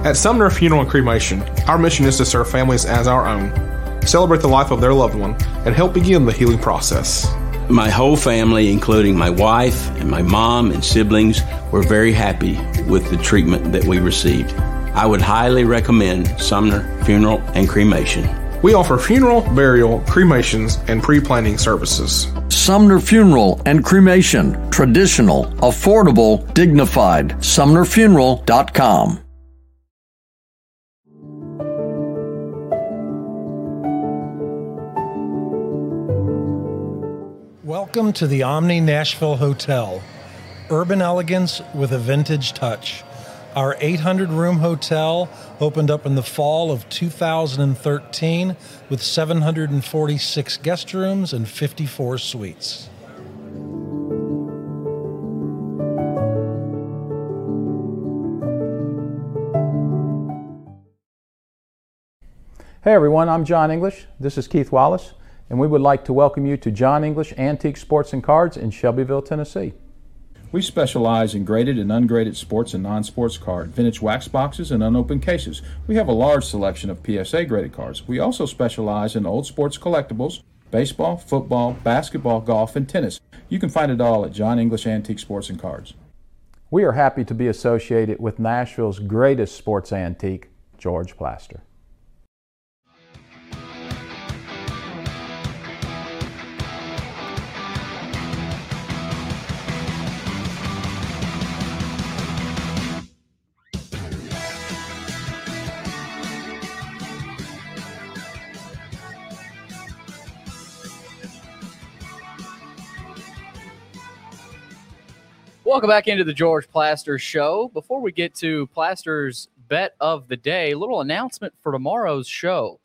At Sumner Funeral and Cremation, our mission is to serve families as our own, celebrate the life of their loved one, and help begin the healing process. My whole family, including my wife and my mom and siblings, were very happy with the treatment that we received. I would highly recommend Sumner Funeral and Cremation. We offer funeral, burial, cremations, and pre planning services. Sumner Funeral and Cremation. Traditional, affordable, dignified. SumnerFuneral.com. Welcome to the Omni Nashville Hotel. Urban elegance with a vintage touch. Our 800 room hotel opened up in the fall of 2013 with 746 guest rooms and 54 suites. Hey everyone, I'm John English. This is Keith Wallace, and we would like to welcome you to John English Antique Sports and Cards in Shelbyville, Tennessee. We specialize in graded and ungraded sports and non sports card, vintage wax boxes, and unopened cases. We have a large selection of PSA graded cards. We also specialize in old sports collectibles, baseball, football, basketball, golf, and tennis. You can find it all at John English Antique Sports and Cards. We are happy to be associated with Nashville's greatest sports antique, George Plaster. Welcome back into the George Plaster Show. Before we get to Plaster's bet of the day, a little announcement for tomorrow's show.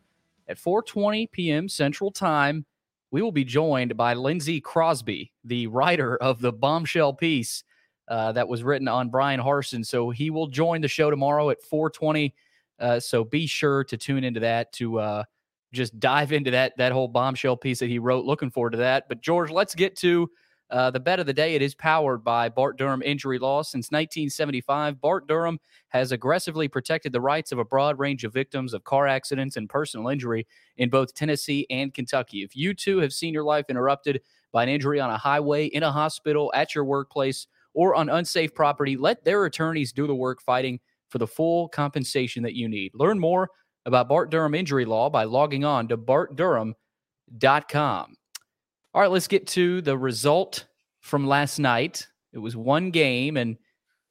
At 4:20 p.m. Central Time, we will be joined by Lindsey Crosby, the writer of the bombshell piece uh, that was written on Bryan Harsin. So he will join the show tomorrow at 4:20. Uh, so be sure to tune into that to uh, just dive into that that whole bombshell piece that he wrote. Looking forward to that. But George, let's get to uh, the bet of the day, it is powered by Bart Durham Injury Law. Since 1975, Bart Durham has aggressively protected the rights of a broad range of victims of car accidents and personal injury in both Tennessee and Kentucky. If you too have seen your life interrupted by an injury on a highway, in a hospital, at your workplace, or on unsafe property, let their attorneys do the work fighting for the full compensation that you need. Learn more about Bart Durham Injury Law by logging on to bartdurham.com. All right, let's get to the result from last night. It was one game, and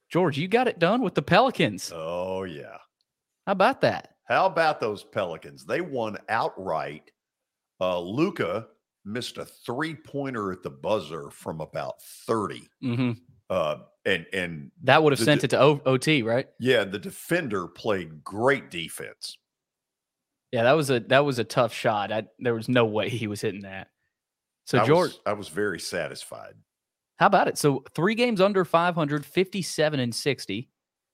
George, you got it done with the Pelicans. Oh, yeah. How about that? How about those Pelicans? They won outright. Uh, Luka missed a three pointer at the buzzer from about 30. Mm-hmm. Uh, and and that would have sent de- it to o- OT, right? Yeah, the defender played great defense. Yeah, that was a that was a tough shot. I, there was no way he was hitting that. So I George, was, I was very satisfied. How about it? So three games under 500, 57 and 60.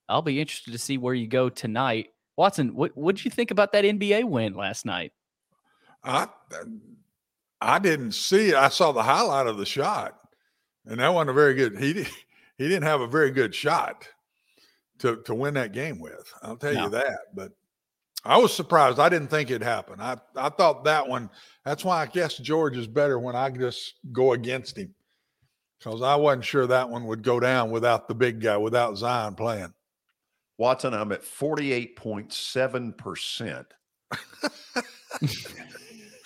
I'll be interested to see where you go tonight. Watson, what what did you think about that NBA win last night? I I didn't see it. I saw the highlight of the shot, and that wasn't a very good. He did, he didn't have a very good shot to to win that game with. I'll tell No. you that. But I was surprised. I didn't think it'd happen. I, I thought that one, that's why I guess George is better when I just go against him. Because I wasn't sure that one would go down without the big guy, without Zion playing. Watson, I'm at 48.7%. [LAUGHS]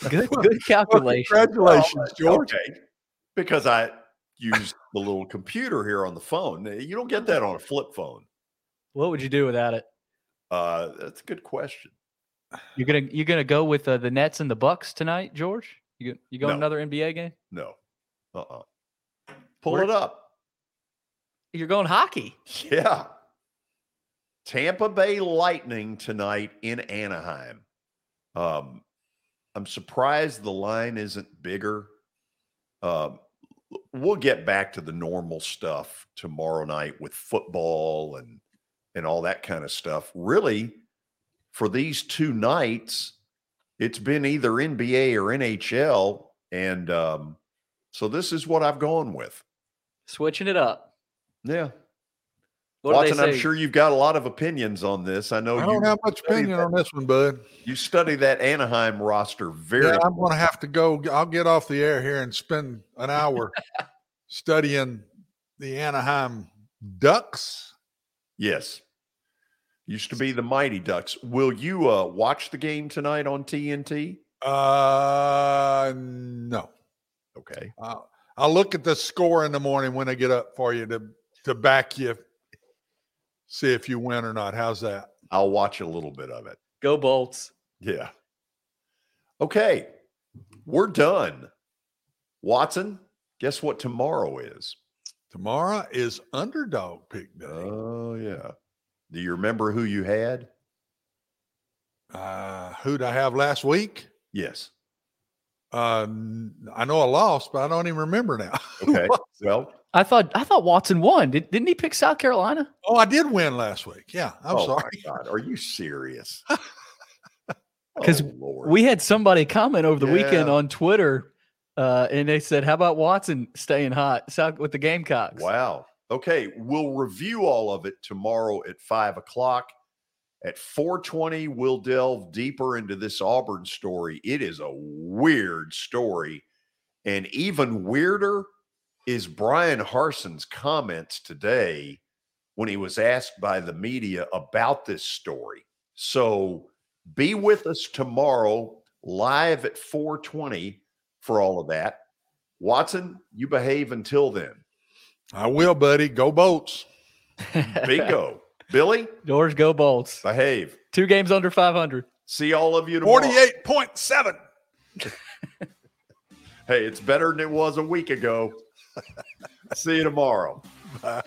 Good, good calculation. Congratulations, oh, George. Okay. Because I used the little computer here on the phone. You don't get that on a flip phone. What would you do without it? Uh, that's a good question. You're gonna you're gonna go with uh, the Nets and the Bucks tonight, George? You go- you going No. another NBA game? No. Uh-uh. Pull Where- it up. You're going hockey. [LAUGHS] Yeah. Tampa Bay Lightning tonight in Anaheim. Um, I'm surprised the line isn't bigger. Um, we'll get back to the normal stuff tomorrow night with football and and all that kind of stuff. Really, for these two nights, it's been either NBA or NHL, and um, so this is what I've gone with. Switching it up. Yeah. What Watson, I'm sure you've got a lot of opinions on this. I know I you don't have much opinion that- on this one, bud. You study that Anaheim roster very Yeah, I'm going to have to go. I'll get off the air here and spend an hour [LAUGHS] studying the Anaheim Ducks. Yes. Used to be the Mighty Ducks. Will you uh, watch the game tonight on TNT? Uh, no. Okay. I'll, I'll look at the score in the morning when I get up for you to to back you, see if you win or not. How's that? I'll watch a little bit of it. Go Bolts. Yeah. Okay. We're done. Watson, guess what tomorrow is? Tomorrow is underdog pick day. Oh, yeah. Do you remember who you had? Uh, who'd I have last week? Yes. Uh, n- I know I lost, but I don't even remember now. [LAUGHS] Okay. well, I thought I thought Watson won. Did, didn't he pick South Carolina? oh, I did win last week. Yeah, I'm oh sorry. my God. Are you serious? [LAUGHS] [LAUGHS] Because Oh, we had somebody comment over the weekend on Twitter, uh, and they said, "How about Watson staying hot with the Gamecocks?" Wow. Okay, we'll review all of it tomorrow at five o'clock. At 420, we'll delve deeper into this Auburn story. It is a weird story. And even weirder is Bryan Harsin's comments today when he was asked by the media about this story. So be with us tomorrow live at 420 for all of that. Watson, you behave until then. I will, buddy. Go boats. Bingo. Billy, George, go Bolts. behave. Two games under 500. See all of you tomorrow. Forty-eight point seven. [LAUGHS] Hey, it's better than it was a week ago. [LAUGHS] See you tomorrow. Bye.